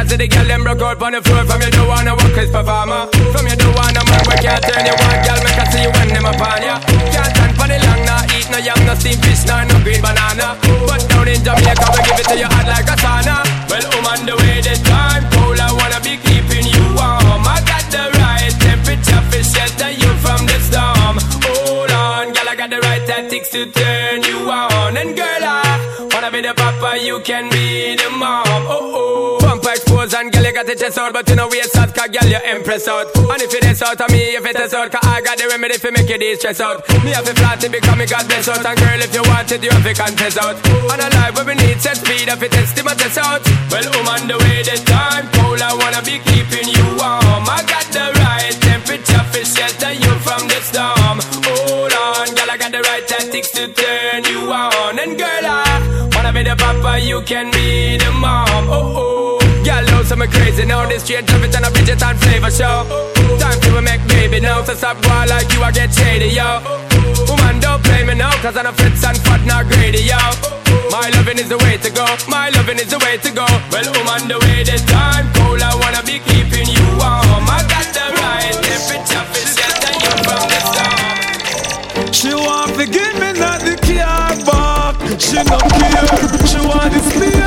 Because the girl them broke out on the floor. From you don't wanna work as performer. From you don't wanna man we can't turn you on Girl. Make I see you when them upon ya. Can't stand for the long nah Eat no yam, no steamed fish, nor no green banana. But down in Jamaica we give it to you hot like a sauna. Well I'm on the way the time cold I wanna be keeping you warm. I got the right temperature for shelter you from the storm. Hold on girl I got the right tactics to turn you on. And girl I wanna be the papa you can be the mom. Oh oh you got the chest out But you know waist out cause girl you impress out. And if it is out of me if it is out Cause I got the remedy for make you de-stress out. Me have to flat it because me got bless out. And girl if you want it you have to confess out. And a life where we need set speed if it test my test out Well I'm on the way the time cold I wanna be keeping you warm. I got the right temperature for shelter you from the storm. Hold on girl I got the right tactics to turn you on. And girl I wanna be the papa you can be the mom. Oh oh Girl, know some crazy now. This straight love it and a Bridget and flavor show. Time to make baby now. So stop boy like you, I get shady, yo. Woman, don't play me now, cause I'm a fits and fat, not greedy, yo. My loving is the way to go. My loving is the way to go. Well, woman, the way the time cold, I wanna be keeping you warm. I got the right temperature for shelter you from the storm. She want to give me not the car back. She no care. She want the spear.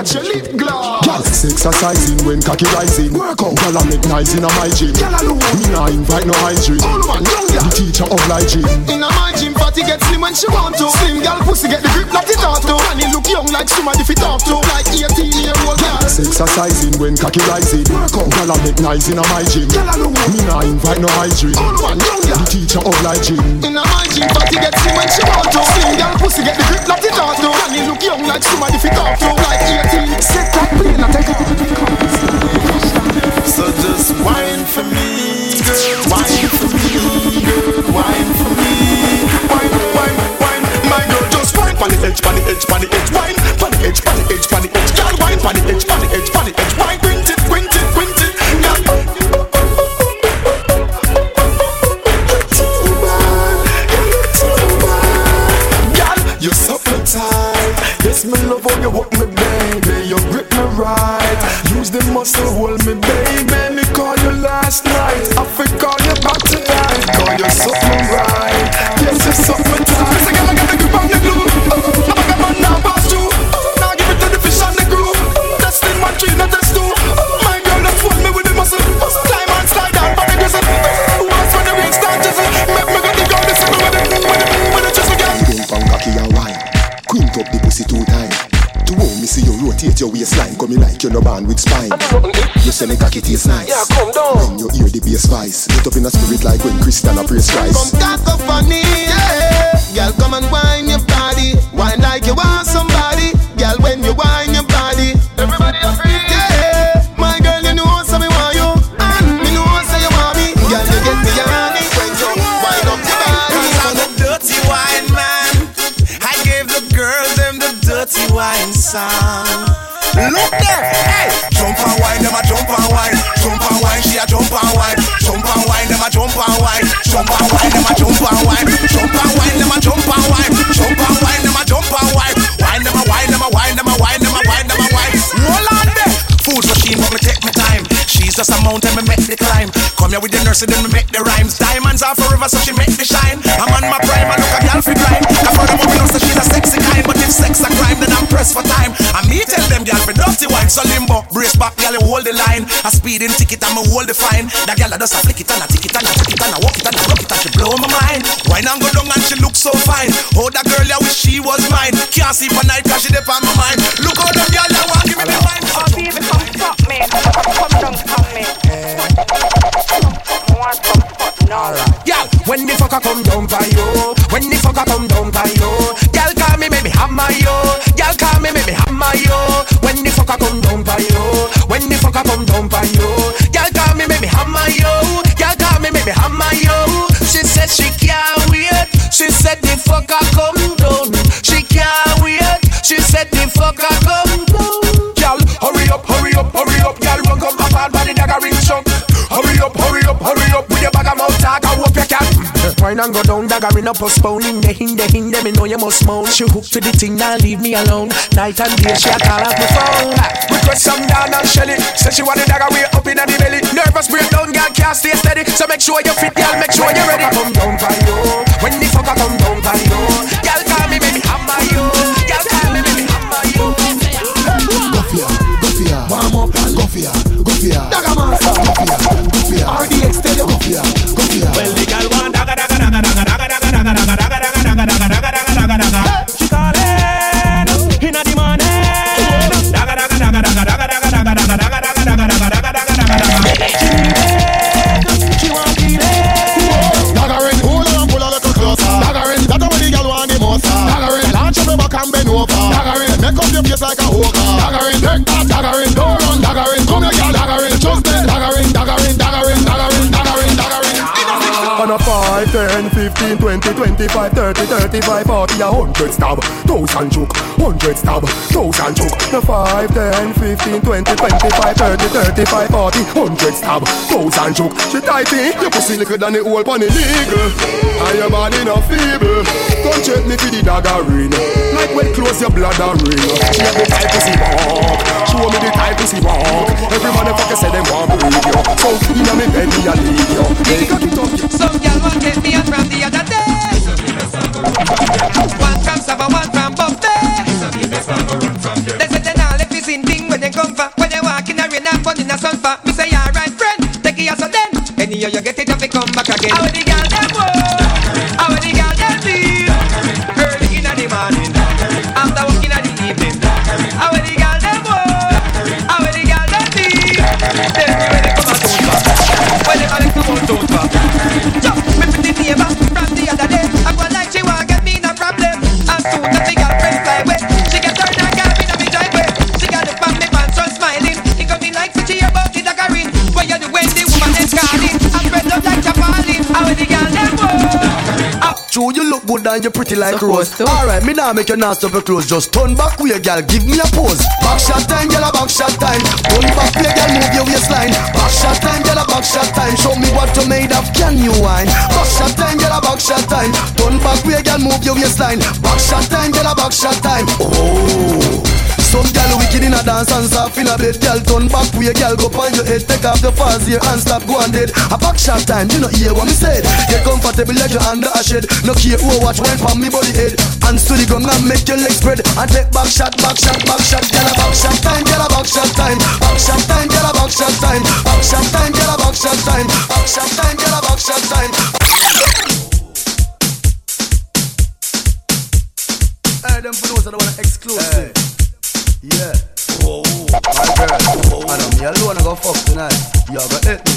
Watch your lip gloss. Girl, exercising when cocky rising. Work out. Girl, I make nice in a my gym. Girl alone. Me nah invite no hygiene. All man, young The girl. teacher obliging. In a my gym, fatty get slim when she want to. Slim girl pussy get the grip like it ought to. And it look young like somebody fit talk to. Like 18 year old girl. Exercising when cocky rising. Work out. Girl, I make nice in a my gym. Girl alone. Me nah invite no hygiene. All man, young girl. The teacher obliging. In a my gym, fatty get slim when she want to. Slim girl pussy get the grip like it ought to. And it look young like somebody fit talk to. Like 18. Set that plane and take So just wine for me, girl. Wine for me, girl. Wine for Pan the edge, pan the edge, pan the edge. Wine, pan the edge, pan the edge, pan the edge. Girl, wine, pan the edge, manage waistline. Like you're no band with spine. You say me cocky taste nice. Yeah, come down. When you hear the bass spice, get up in a spirit like when Christian a praise Come Christ. cacophony, yeah. Girl, come and wine your body. Wine like you want somebody. Girl, when you wine your body. Everybody agree. Yeah. My girl, you know so me want you. And me know so you want me. Girl, you get me honey when you wine up your body. I'm a dirty wine man. I gave the girls them the dirty wine song. Them a jump and wine, jump and wine, she a jump and wine, jump and wine, them a jump and wine, jump and wine, them a jump and wine, jump and wine, them a jump and wine, jump and wine, them a jump and wine, wine them a wine, them a wine, them a wine, them a wine, them a wine. Roll on there, food machine, but me take my time. She's just a mountain, me make the climb. Come here with the nurse then me make the rhymes. Diamonds are forever, so she make the shine. I'm on my prime, I look a girl fi grind. I furthermore me sex a crime, then I'm pressed for time. And me tell them girl fi dirty wine, so limbo, brace back, you hold the line. A speeding ticket, I'ma hold the fine. That girl a just a flick it and a tick it and a tick it and a walk it and a rock it and she blow my mind. Wine and go down and she look so fine. Oh that girl, I wish she was mine. Can't sleep at night 'cause she dip on my mind. Look how them I want to give me the wine. Oh baby, come fuck me, come down, come me. Want some fuck now? Girl, when the fucker come down for you, when the fucker come Me, make me hammer you. When the fucker come down for you, when the fucker come down for you, girl call me, make me hammer you. Girl call me, make me hammer you. She said she can't wait. She said the fucker come down. She can't wait. She said the fucker come down. Girl, hurry up, hurry up, hurry up, girl, run come back on body dagger ring shot. Hurry up, hurry up, hurry up with your Wine and go down, dagger in a postponing. The hin, the hin, them me know you must moan. She hook to the thing, now leave me alone. Night and day, she a call up my phone. Request some down and Shelly. Say she want the dagger way up in the belly. Nervous breakdown, girl can't stay steady. So make sure you fit, girl, make sure you're ready. Come down for you. When the fucker come down for you. Girl call me, baby, I'm hammer you. Girl call me, baby, 25, 30, 35, 40, a 100 stab, 1000 choke, 100 stab, 1000 choke. The 5, 10, 15, 20, 25, 30, 35, 40, 100 stab, 1000 choke. She tight in, your pussy liquor than the old pon illegal. And your body not feeble. Come check me for the dagger ring. Like when close your blood and ring. She have the type pussy walk. Show me the type pussy walk. Every motherfucker say them want breed you. So inna me bed me a leave you. Cock it up, Some girl want get me up from the other day. One from Saba, one from Buffet. Eh. They say they me sing thing when they come for. When they walk in the rain and the sun for. Me say alright friend, take it as a then. Any year you get and you pretty like rose. Alright, me now make you not stop your clothes. Just turn back way, girl. Give me a pose. Back shot time, girl, a back shot time. Turn back way, girl, move your waistline. Back shot time, girl, a back shot time. Show me what you made of. Can you wine? Back shot time, girl, a back shot time. Turn back way, girl, move your waistline. Back shot time, girl, a back shot time. Oh. Some gal wicked in a dance and soft in a bed. Gal turn back way, gal go on your head. Take off your fans here and stop going dead. A back shot time, you know hear what me said. Get comfortable like you under a shed. No care who watch when from me body head. And to the ground and make your legs spread. And take back shot, back shot, back shot. Gal a back shot time, gal a back shot time. Back shot time, gal a back shot time. Back shot time, gal a back shot time. Back shot time, gal a back shot time. Hey, them for those that want exclusive. Yeah. Whoa, my girl. and I know me alone I go fuck tonight. You go help me.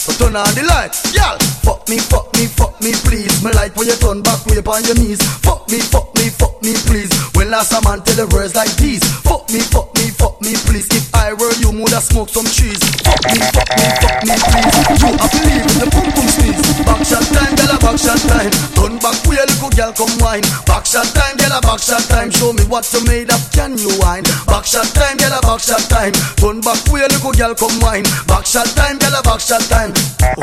So turn on the light, y'all. Fuck me, fuck me, fuck me, please. Me like when you turn back way on your knees. Fuck me, fuck me, fuck me, please. When last a man tell the words like these. Fuck me, fuck me, fuck me, please. If I were you, woulda smoke some trees. Fuck me, fuck me, fuck me, please. You I believe in the pum pum sneeze. Back shot time, a back shot time. Turn back way, little gyal come wine. Back shot time, gyal a back shot time. Show me what you made of, can you wine? Back shot time, gyal a back shot time. Turn back way, little gyal come wine. Back shot time, gyal a back shot time. Oh,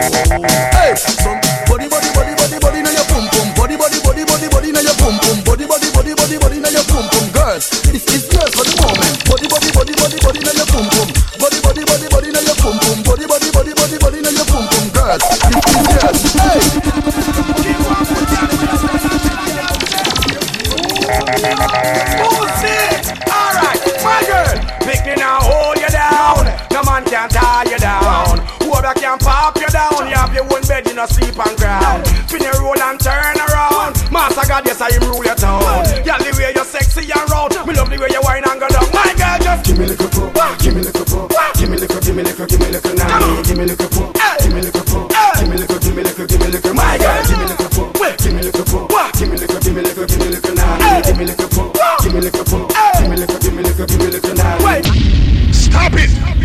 hey, some body, body, body, body, body, now your pum pum. Body, body, body, body, body, now your pum pum. Body, body, body, body, body, now your pum pum. Girls, this is yours for the moment. Body, body, body, body, body, now your pum pum. Body, body, body, body, now your pum pum. Body, body, body, body, body, now your pum pum. Girls, down. Whoever can pop you down, you have your own bed, you no sleep on ground. Spin your roll and turn around. Master God, yes, I am rule your town. Yeah, the way you're sexy and round. Me love the way you whine and go down. My girl, just Give me little pop, give me little pop, give me little, give me little, give me little now. Give me little pop, give me little pop, give me little, give me little, give me little. My girl, give me little pop, give me little pop, give me little, give me little, give me little now. Give me little pop, give me little pop, give me little, give me little, give me little now. Stop it!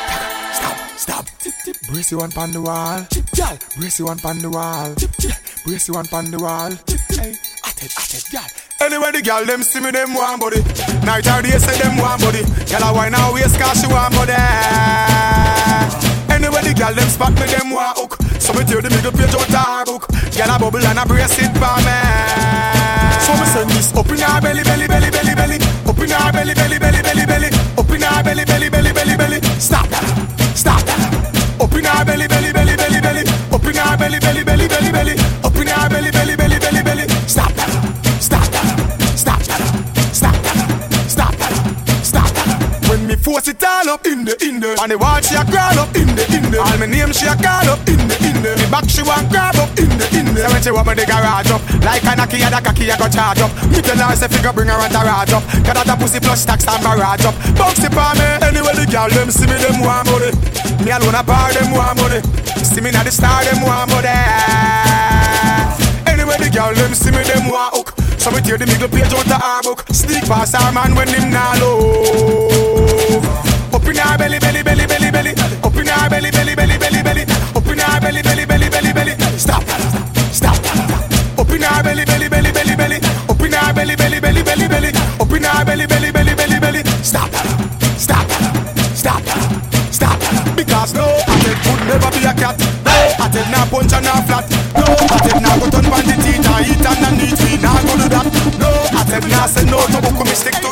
Tip. Brace you one pon the wall. Tip, gal. Brace you one pon the wall. Tip, tip. Brace you one pon the wall. Tip, hey. At it, at it, gal. Anyway, the gal them see me, them want body. Night or day say them want body. Gal a wine and waist 'cause she want body. Anyway, the gal them spot me, them want hook. So me tear the middle page out her book. Gal a bubble and a brace it for me. So me send this up in her belly, belly, belly, belly, belly. Up in the in the, and the wall she a crawl up in the in the. All my name she a call up in the in the. Me back she want grab up in the in the. So when she want me the garage up, like a knocky and a cocky a go charge up. Me tell her say figure bring her and garage up. Got that a pussy plus tax and barrage up. Box it for me. Anyway the girl them see me them want money. Me alone a bar them want money. See me now the star them want money. Anyway the girl them see me them want hook. So we tear the middle page out the her book. Sneak past our man when him nah love. Up in her belly, belly, belly, belly, belly. Up in her belly, belly, belly, belly, belly. Up in her belly, belly, belly, belly, belly. Stop, stop. Up in her belly, belly, belly, belly, belly. Up in her belly, belly, belly, belly, belly. Up in her belly, belly, belly, belly, belly. Stop, stop, stop, stop. Because no, I said could never be a cat. No, I said nah punch and nah flat. No, I said nah go turn the teeth and eat and neat. Me nah go do that. No, I said nah say no to book me stick to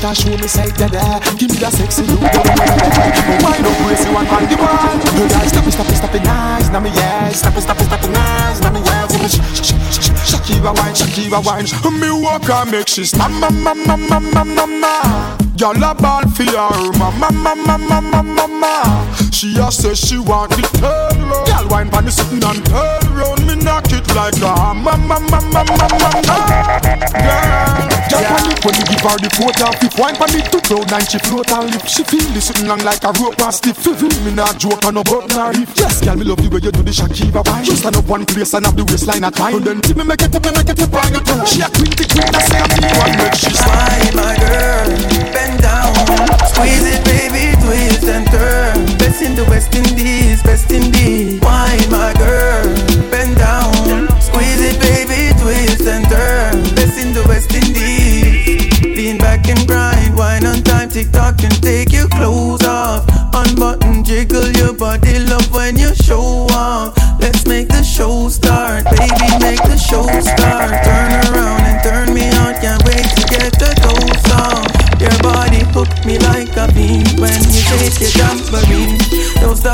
tight and show me side, baby. Give me that sexy look, up, brace you one on the wall. Guys, stop it, stop it, stop it, nice. Now me, yeah. Stop it, stop it, stop it, nice. Now me, sh- Shakira wine, Shakira wine. Me walk and make she snap, ma ma ma ma ma ma ma. Girl a ball for her, ma ma ma ma ma ma ma ma. She a say she want the round. Girl oh. wine pon the sitting and turn round. Me knock it like a ma ma ma ma ma. Girl, Jump on it when you give her the quote and fifth wine pon it to cloud nine she float and lift She feel the sitting long like a rope and stiff. Feel me not joke and no button or if. Yes, girl, me love the way you do the Shakira wine. Just stand up one place and have the waistline at mine. And then tip me make it up, me make it up on your tongue She a quinty queen, I say I'm the one. Make she Wine, my girl, bend down, squeeze it, baby, twist and turn. Best in the West Indies, best indeed. Wine, my girl, bend down, squeeze it, baby, twist and turn. Best in the West Indies. Lean back and grind, wine on time, TikTok and take your clothes off. Unbutton, jiggle your body, love when you show off.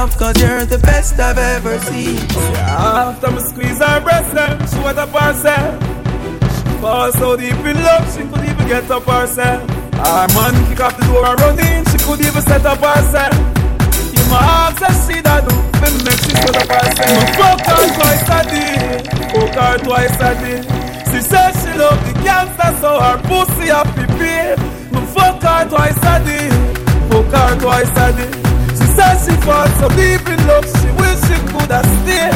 Stop, cause you're the best I've ever seen. Yeah, after me squeeze her breast, then she went up herself. Fall so deep in love, she could even get up herself. Our man kick off the door and run in, she could even set up herself. My ask her she that do, me make she set up herself. Me fuck her twice a day, fuck her twice a day. She said she love the gangster, so her pussy a pee Me fuck her twice a day, fuck her twice a day. She said she fall so deep in love, she wish she could have stayed.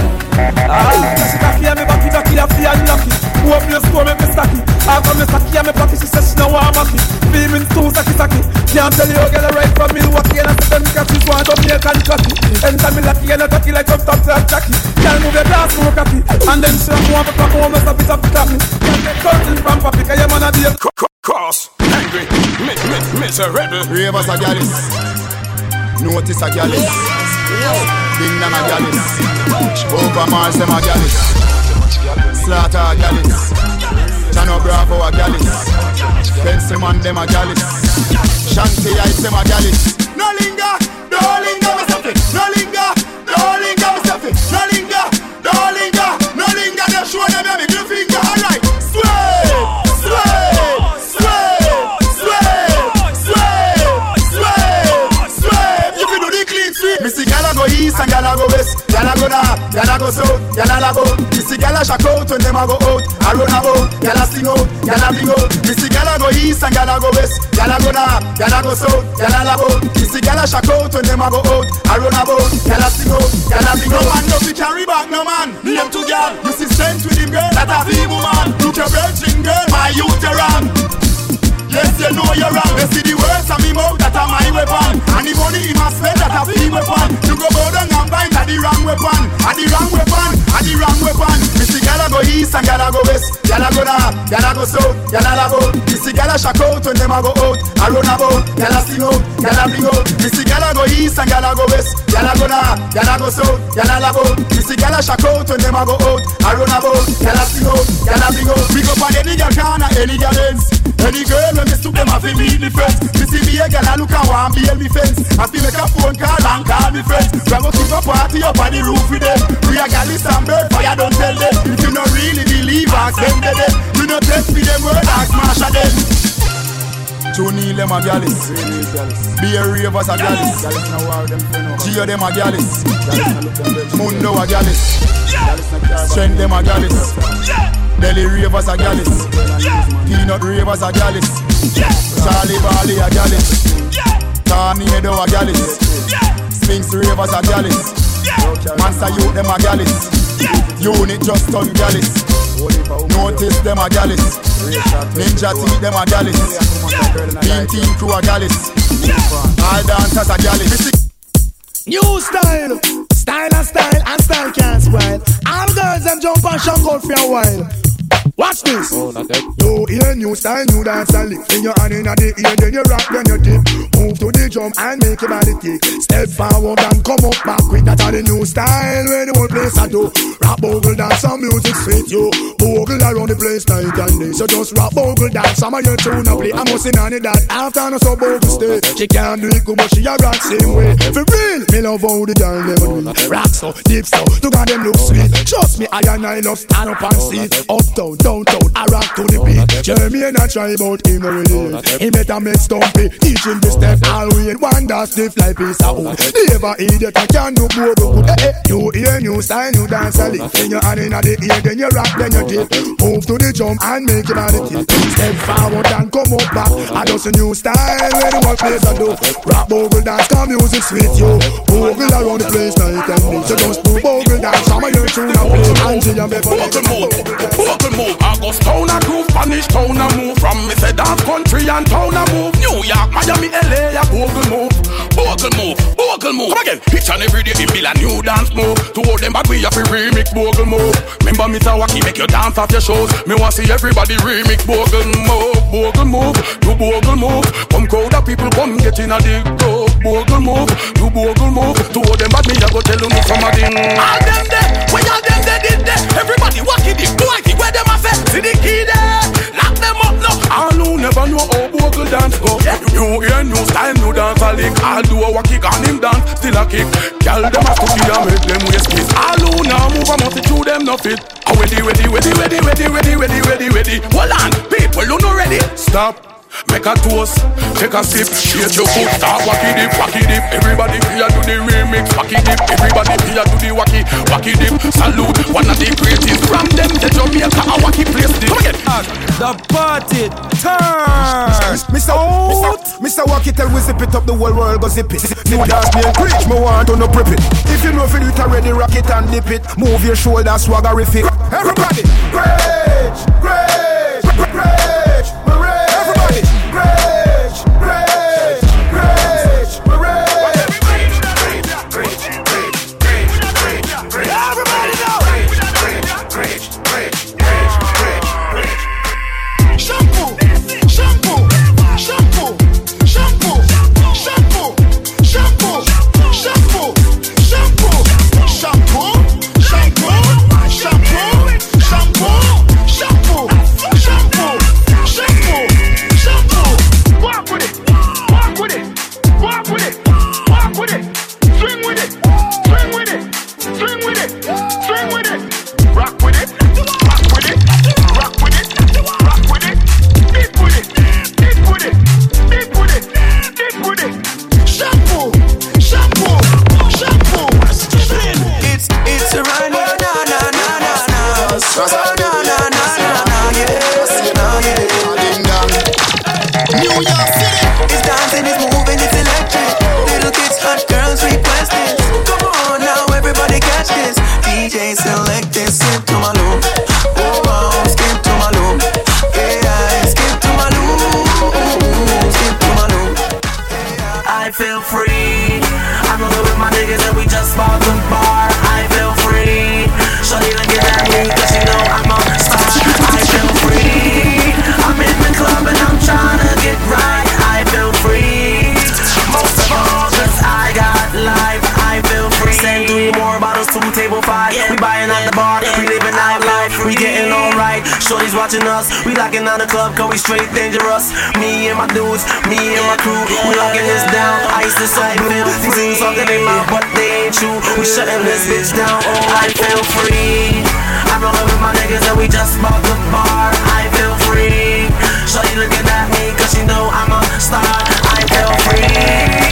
Ah, she cocky and me backy, backy, I feel lucky. Open your store, make me stack it. I got me stacky and me pocket, she said she no want mocky. Feelings too sacky, sacky. Can't tell you, girl, right from Milwaukee, and I said them catch this one, don't make and cocky. Anytime me lucky and I tacky like up top to a jockey. Can't move your glass, more cocky. And then she don't want to talk home, mess up it up, it up me. Can't get curtain from papi, cause your man a be a Cross, angry, mi mi miserable. Ravers a gallus. Notice a gallus. Ding dong a gallus. Over Mars them a gallus. Slaughter a gallus. Chano Bravo a gallus. Pencilman them a gallus. Shanty Ice them a gallus. No linger, no linger, me stuff. No linger, no linger, me stuff. No linger, no linger, no linger. Just show them your middle finger. Alright, Gala go west. Gala go north, Gala go south, Gala la go. Missy Gala shack out when them a go out. I run about, Gala sing out, Gala bring out. Missy Gala go east and Gala go west. Gala go north, Gala go south, Gala la go. Missy Gala shack out when them a go out. I run about, Gala sing out, Gala bring out. No man no fi carry back, no man. Name to girl, you see sent with him girl. That a feeble man. Look your virgin girl, my around. Yes, you know you're wrong. You see the words of me mouth, that are my weapon. And the money in my spend, that a free weapon. You go bow down and bind, that the wrong weapon. And the wrong weapon, and the wrong weapon. See gala go east and gala go west. Gala go north, gala go south, gala la go. You see gala shack out when them a go out. I run about, gala sing out, gala bring out. See gala go east and gala go west. Gala go north, gala go south, gala la go. You see gala shack out when them a go out. I run about, gala sing out, gala bring out. We go for any girl corner, any girl ends. Any girl when me stoop them have to meet me friends. Me see me a girl I look and want bail me fence. I feel make a phone call and call me friends. We go keep a party up on the roof with them. We a gal is and bird fire don't tell them. If you not really believe, ask them they them. We no test for them word, ask Marsha them. Neil them a gallus Be a ravers a gallus Gio them a gallus Mundo a gallus Strength them a gallus Delhi ravers a gallus Peanut ravers a gallus Charlie Bali a gallus Tornado a gallus Sphinx ravers a gallus Monster youth them a gallus Unit just done gallus Notice them a gallus Ninja teeth them a gallus Beam team crew a gallus All dancers a gallus New style, style and style and style can't spoil. All girls them jump and out for a while. Watch this. Oh, not that. New ear, new style, new dance and lick. In your hand in the ear, then you rock, then you dip. Move to the drum and make your body kick. Step forward and come up back quick. That's how the new style where the whole place I do. Rap bogle dance, some music sweet you. Bogle around the place night and day. So just rap bogle dance, some of your tune a play. I'm missing on it that after no so bogle stay. She can't do it good, but she a rock same way. For real, me love how the girl them do. Rock so, deep so, to got them look sweet. Trust me, I and I love stand up and see. Uptown, downtown, I rock to the beat. Jeremy and I try about him really. He better make stumpy, teach him the step. All we in one that stiff like piece of wood. Never idiot, I can do more good. Eh, eh. New ear, new style, new dance a lick. Then you hand in the ear, then you rock, then you dip. Move to the jump and make your body tip. Step forward and come up back. I just a new style where the whole place I do. Rap bogle dance, come music sweet you. Bogle around the place night and day. So just do bogle dance, some of your tune and play. Angie and Beverly. Bogle move, bogle move. August town a groove, Spanish town a move. From me say dance country and town a move. New York, Miami, LA a bogle move. Bogle move, bogle move. Come again. Each and every day, him build a new dance move. To hold them back, we have to remix bogle move. Remember, Mr. Wacky, make you dance off your shows. Me want see everybody remix bogle move, bogle move, do bogle move. Come crowd of people, come get in a dig club. Bogle move, do bogle move. To hold them back, me I go tell you some of them. All them there, where all there did there. Everybody wacky the boy, where them a say, see the key there. Lock them up now. All who never know how bogle dance go. New ear, new style, new dance a link. All do a wacky on him dance, still a kick. Girl, them a cookie and make them waist kiss. All who now move a must to them no fit. Ready, ready, ready, ready, ready, ready, ready, ready, ready. Hold on, people, who no ready? Stop. Make a toast, take a sip, shake your foot, start wacky dip, wacky dip. Everybody here do the remix, wacky dip. Everybody here do the wacky, wacky dip. Salute one of the greatest from them, the Jamaica, a wacky place. Come again. The party turns. Mr. Mr. Mr. Wacky tell we zip it up, the whole world go zip it. New dance me and preach, me want to no prep it. If you know if you do it already, rock it and dip it. Move your shoulders, swaggerific. Everybody, great, great, great, table. We buying at the bar. We living out life. We getting alright. Shorty's watching us. We locking down the club cause we straight dangerous. Me and my dudes, me and my crew. We locking this down. Ice is so blue. Things talking in my but they ain't true. We shutting this bitch down. Oh, I feel free. I'm rolling with my niggas and we just bought the bar. I feel free. Shorty looking at me cause she know I'm a star. I feel free.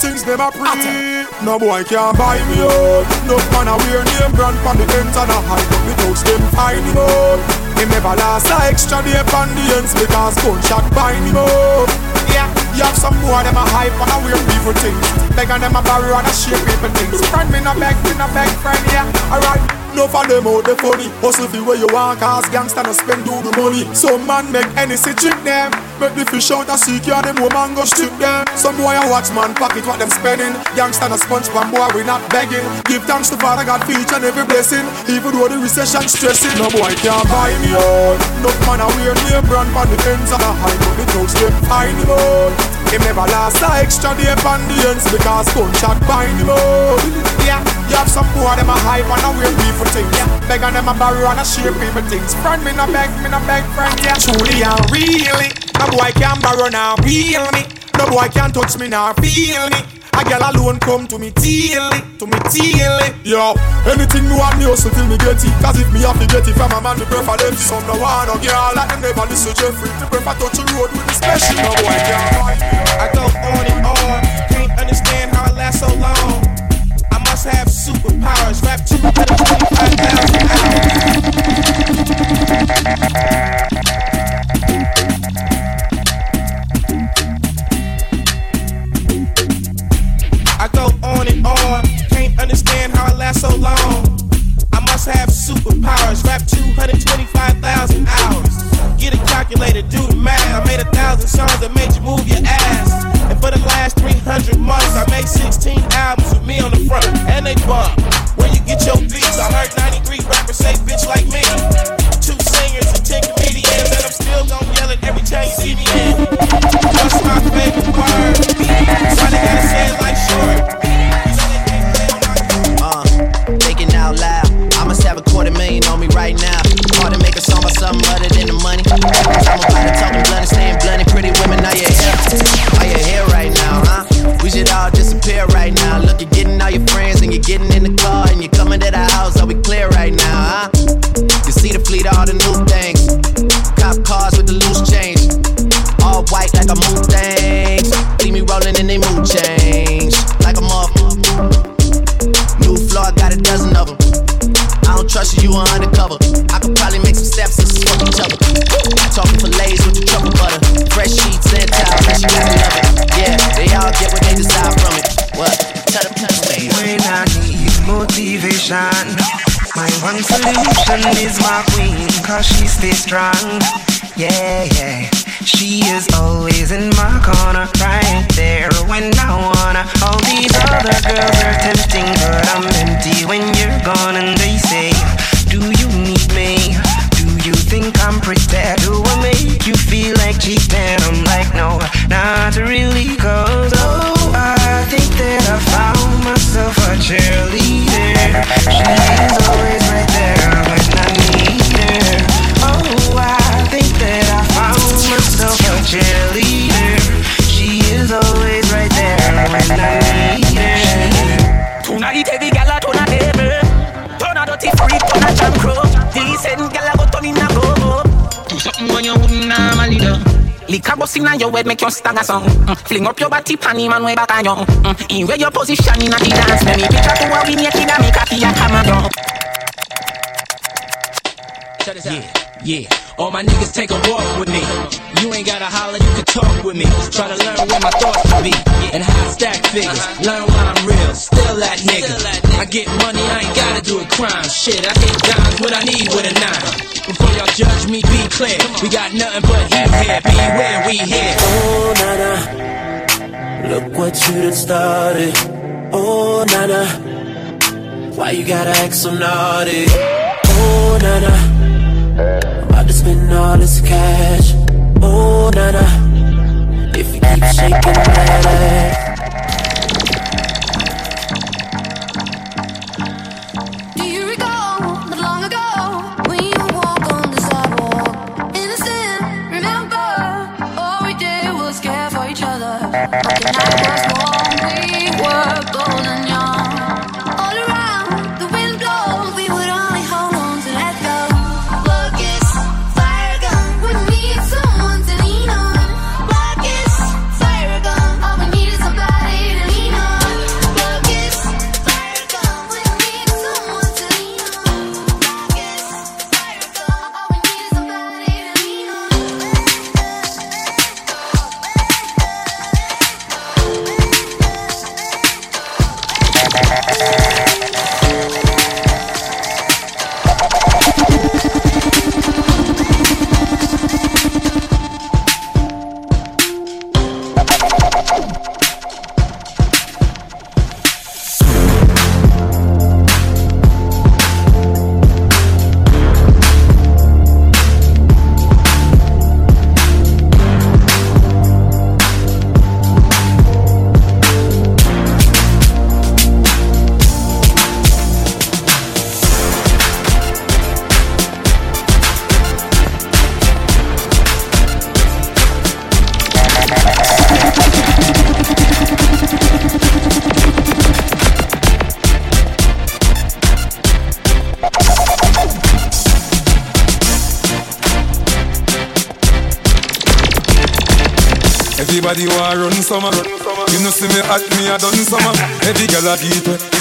Thinks them a free. No boy can buy me out. No man a wear name brand from the ends and a hide up the toast them find him out. Him never last a extra day on the ends because gunshot bind him up. Yeah, you have some more them a hype and a wear people things. Beg and them a borrow and a share people things. Friend me no beg, me no beg friend yeah. Alright. No for them out the funny Hustle feel where you want cause gangsta no spend do the money. Some man make any see trick them. Make the fish out a ya them woman go strip them. Some boy a watch man pocket what them spending. Gangsta no sponge pan boy we not begging. Give thanks to Father God for each and every blessing. Even though the recession stressing. No boy can't buy me out. No man a wear name brand pan the ends of the high But the jokes them find him out. Him never last a extra day on the ends because gunshot bind him out. Yeah, you have some boy them a hype and a weird people things. Yeah, beg and them a borrow and a share people things. Friend me no beg, me no beg friend. Yeah, truly and really, no boy can borrow now, feel me. No boy can touch me now, feel me. I a girl alone come to me daily, to me daily. Yo, anything me want me hustle till me get it. Cause if me have to get it from a man, me prefer them to some no one. No girl like them never listen to Jeffrey. Me prefer touch the road with the special. No boy can I go on and on, can't understand how I last so long. I must have superpowers, rap 225,000 hours. I go on and on, can't understand how I last so long. I must have superpowers, rap 225,000 hours. Get a calculator, do the math. I made a thousand songs that made you move your ass. And for the last 300 months, I made 16 albums with me on the front. And they bump. Where you get your beats, I heard 93 rappers. Solution is my queen, cause she stays strong. Yeah, yeah. She is always in my corner, right there when I wanna. All these other girls are tempting, but I'm empty when you're Bust your head, make you stagger song. Mm. Fling up your body, panty man way back on you. Mm. In where your position inna the dance, make me picture to a we naked and make a and hammer down. Yeah, yeah. All my niggas take a walk with me. You ain't gotta holler, you can talk with me. Try to learn where my thoughts to be and how I stack figures. Learn why I'm real, still that nigga. I get money, I ain't gotta do a crime. Shit, I hit dimes what I need with a nine. Judge me, be clear. We got nothing but heat here. Beware, we here. Oh, nana. Look what you done started. Oh, nana. Why you gotta act so naughty? Oh, nana. I'm about to spend all this cash. Oh, nana. If you keep shaking that ass. Was we were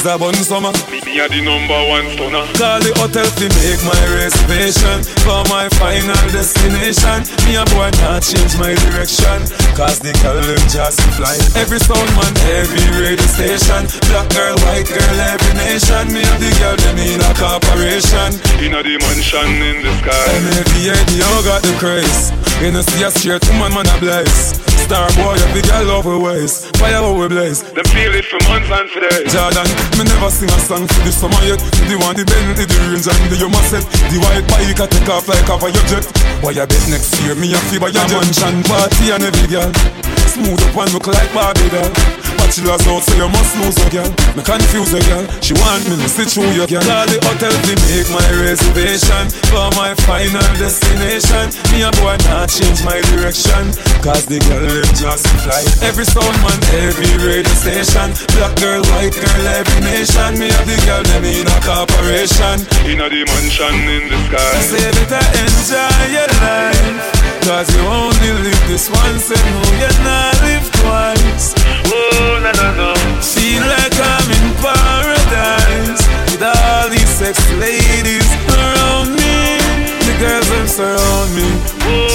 a bun summer. Me me a the number one stunner. Call the hotel to make my reservation for my final destination. Me a boy not change my direction. Cause the girl them just fly. Every sound man, every radio station. Black girl, white girl, every nation. Me and the girl them in a corporation. In a the mansion in the sky. MAVA, the got the craze. You know see a straight woman, man a bless. Star boy, every girl love her ways. Fire how we blaze. Them feel it for months and for days. Jordan, me never sing a song for the summer yet. The one, the Bentley, the range and the Yuma set. The white bike I take off like a your jet. Why you bet next year me a fee by your mansion party and every girl. Smooth up and look like Barbie doll. Bachelor's out, so you must lose a girl. Me confuse a girl. She want me to sit through your girl. Call the hotel to make my reservation for my final destination. Me a boy not change my direction. Cause the girl them just fly. Every sound man, every radio station. Black girl, white girl, every nation. Me have the girl them in a corporation. In a dimension in the sky. Say better enjoy your life. Cause you only live this once and no, you not live twice. Oh, no, no, no. Feel like I'm in paradise with all these sex ladies around me. The girls them surround me,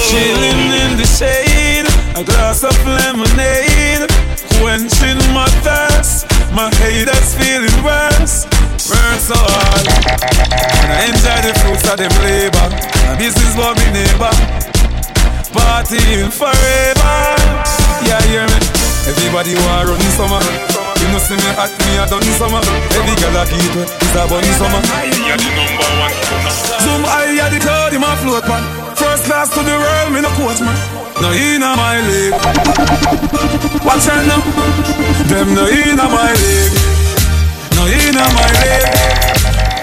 chilling in the shade. A glass of lemonade, quenching my thirst. My haters feeling worse, burn so. And I enjoy the fruits of them labor. This is what me neighbor partying forever. Yeah, hear me. Everybody want run in summer. You know see me hot, me a done summer. Every girl a keep it, it's a bun summer. You're the number one. Zoom high at the cloud, him a float man. First class to the world, me no coach man. No inna my league. Watch out now. Them no inna my league. No inna my league.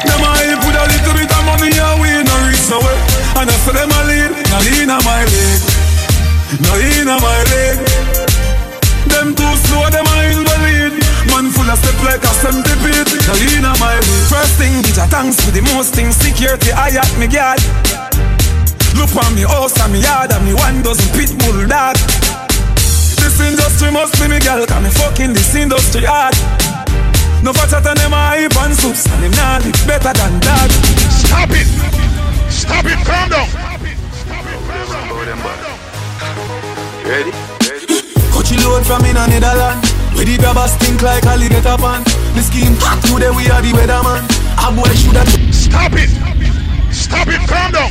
Them a hip with a little bit of money we no reach nowhere. And I say them a lead. No inna my league. No inna my league. Them too slow, them a invalid. Man full of step like a centipede. No inna my league. First thing, bitch, a thanks for the most thing. Security, I at me guard. Look on me house and me yard and me one dozen pit bull dog. This industry must be me girl, cause me fucking this industry hard. No fatter than them a hype and soups, and them nah live better than that. Stop it! Stop it! Calm down! Ready? Coachy load from in a Netherland Where the grabbers stink like alligator pan The scheme hot today we are the weatherman A boy should have Stop it! Stop it! Calm down!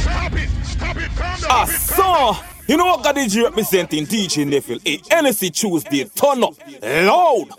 Ah, so, you know what God is representing DJ Neville? A NSC Tuesday, turn up loud.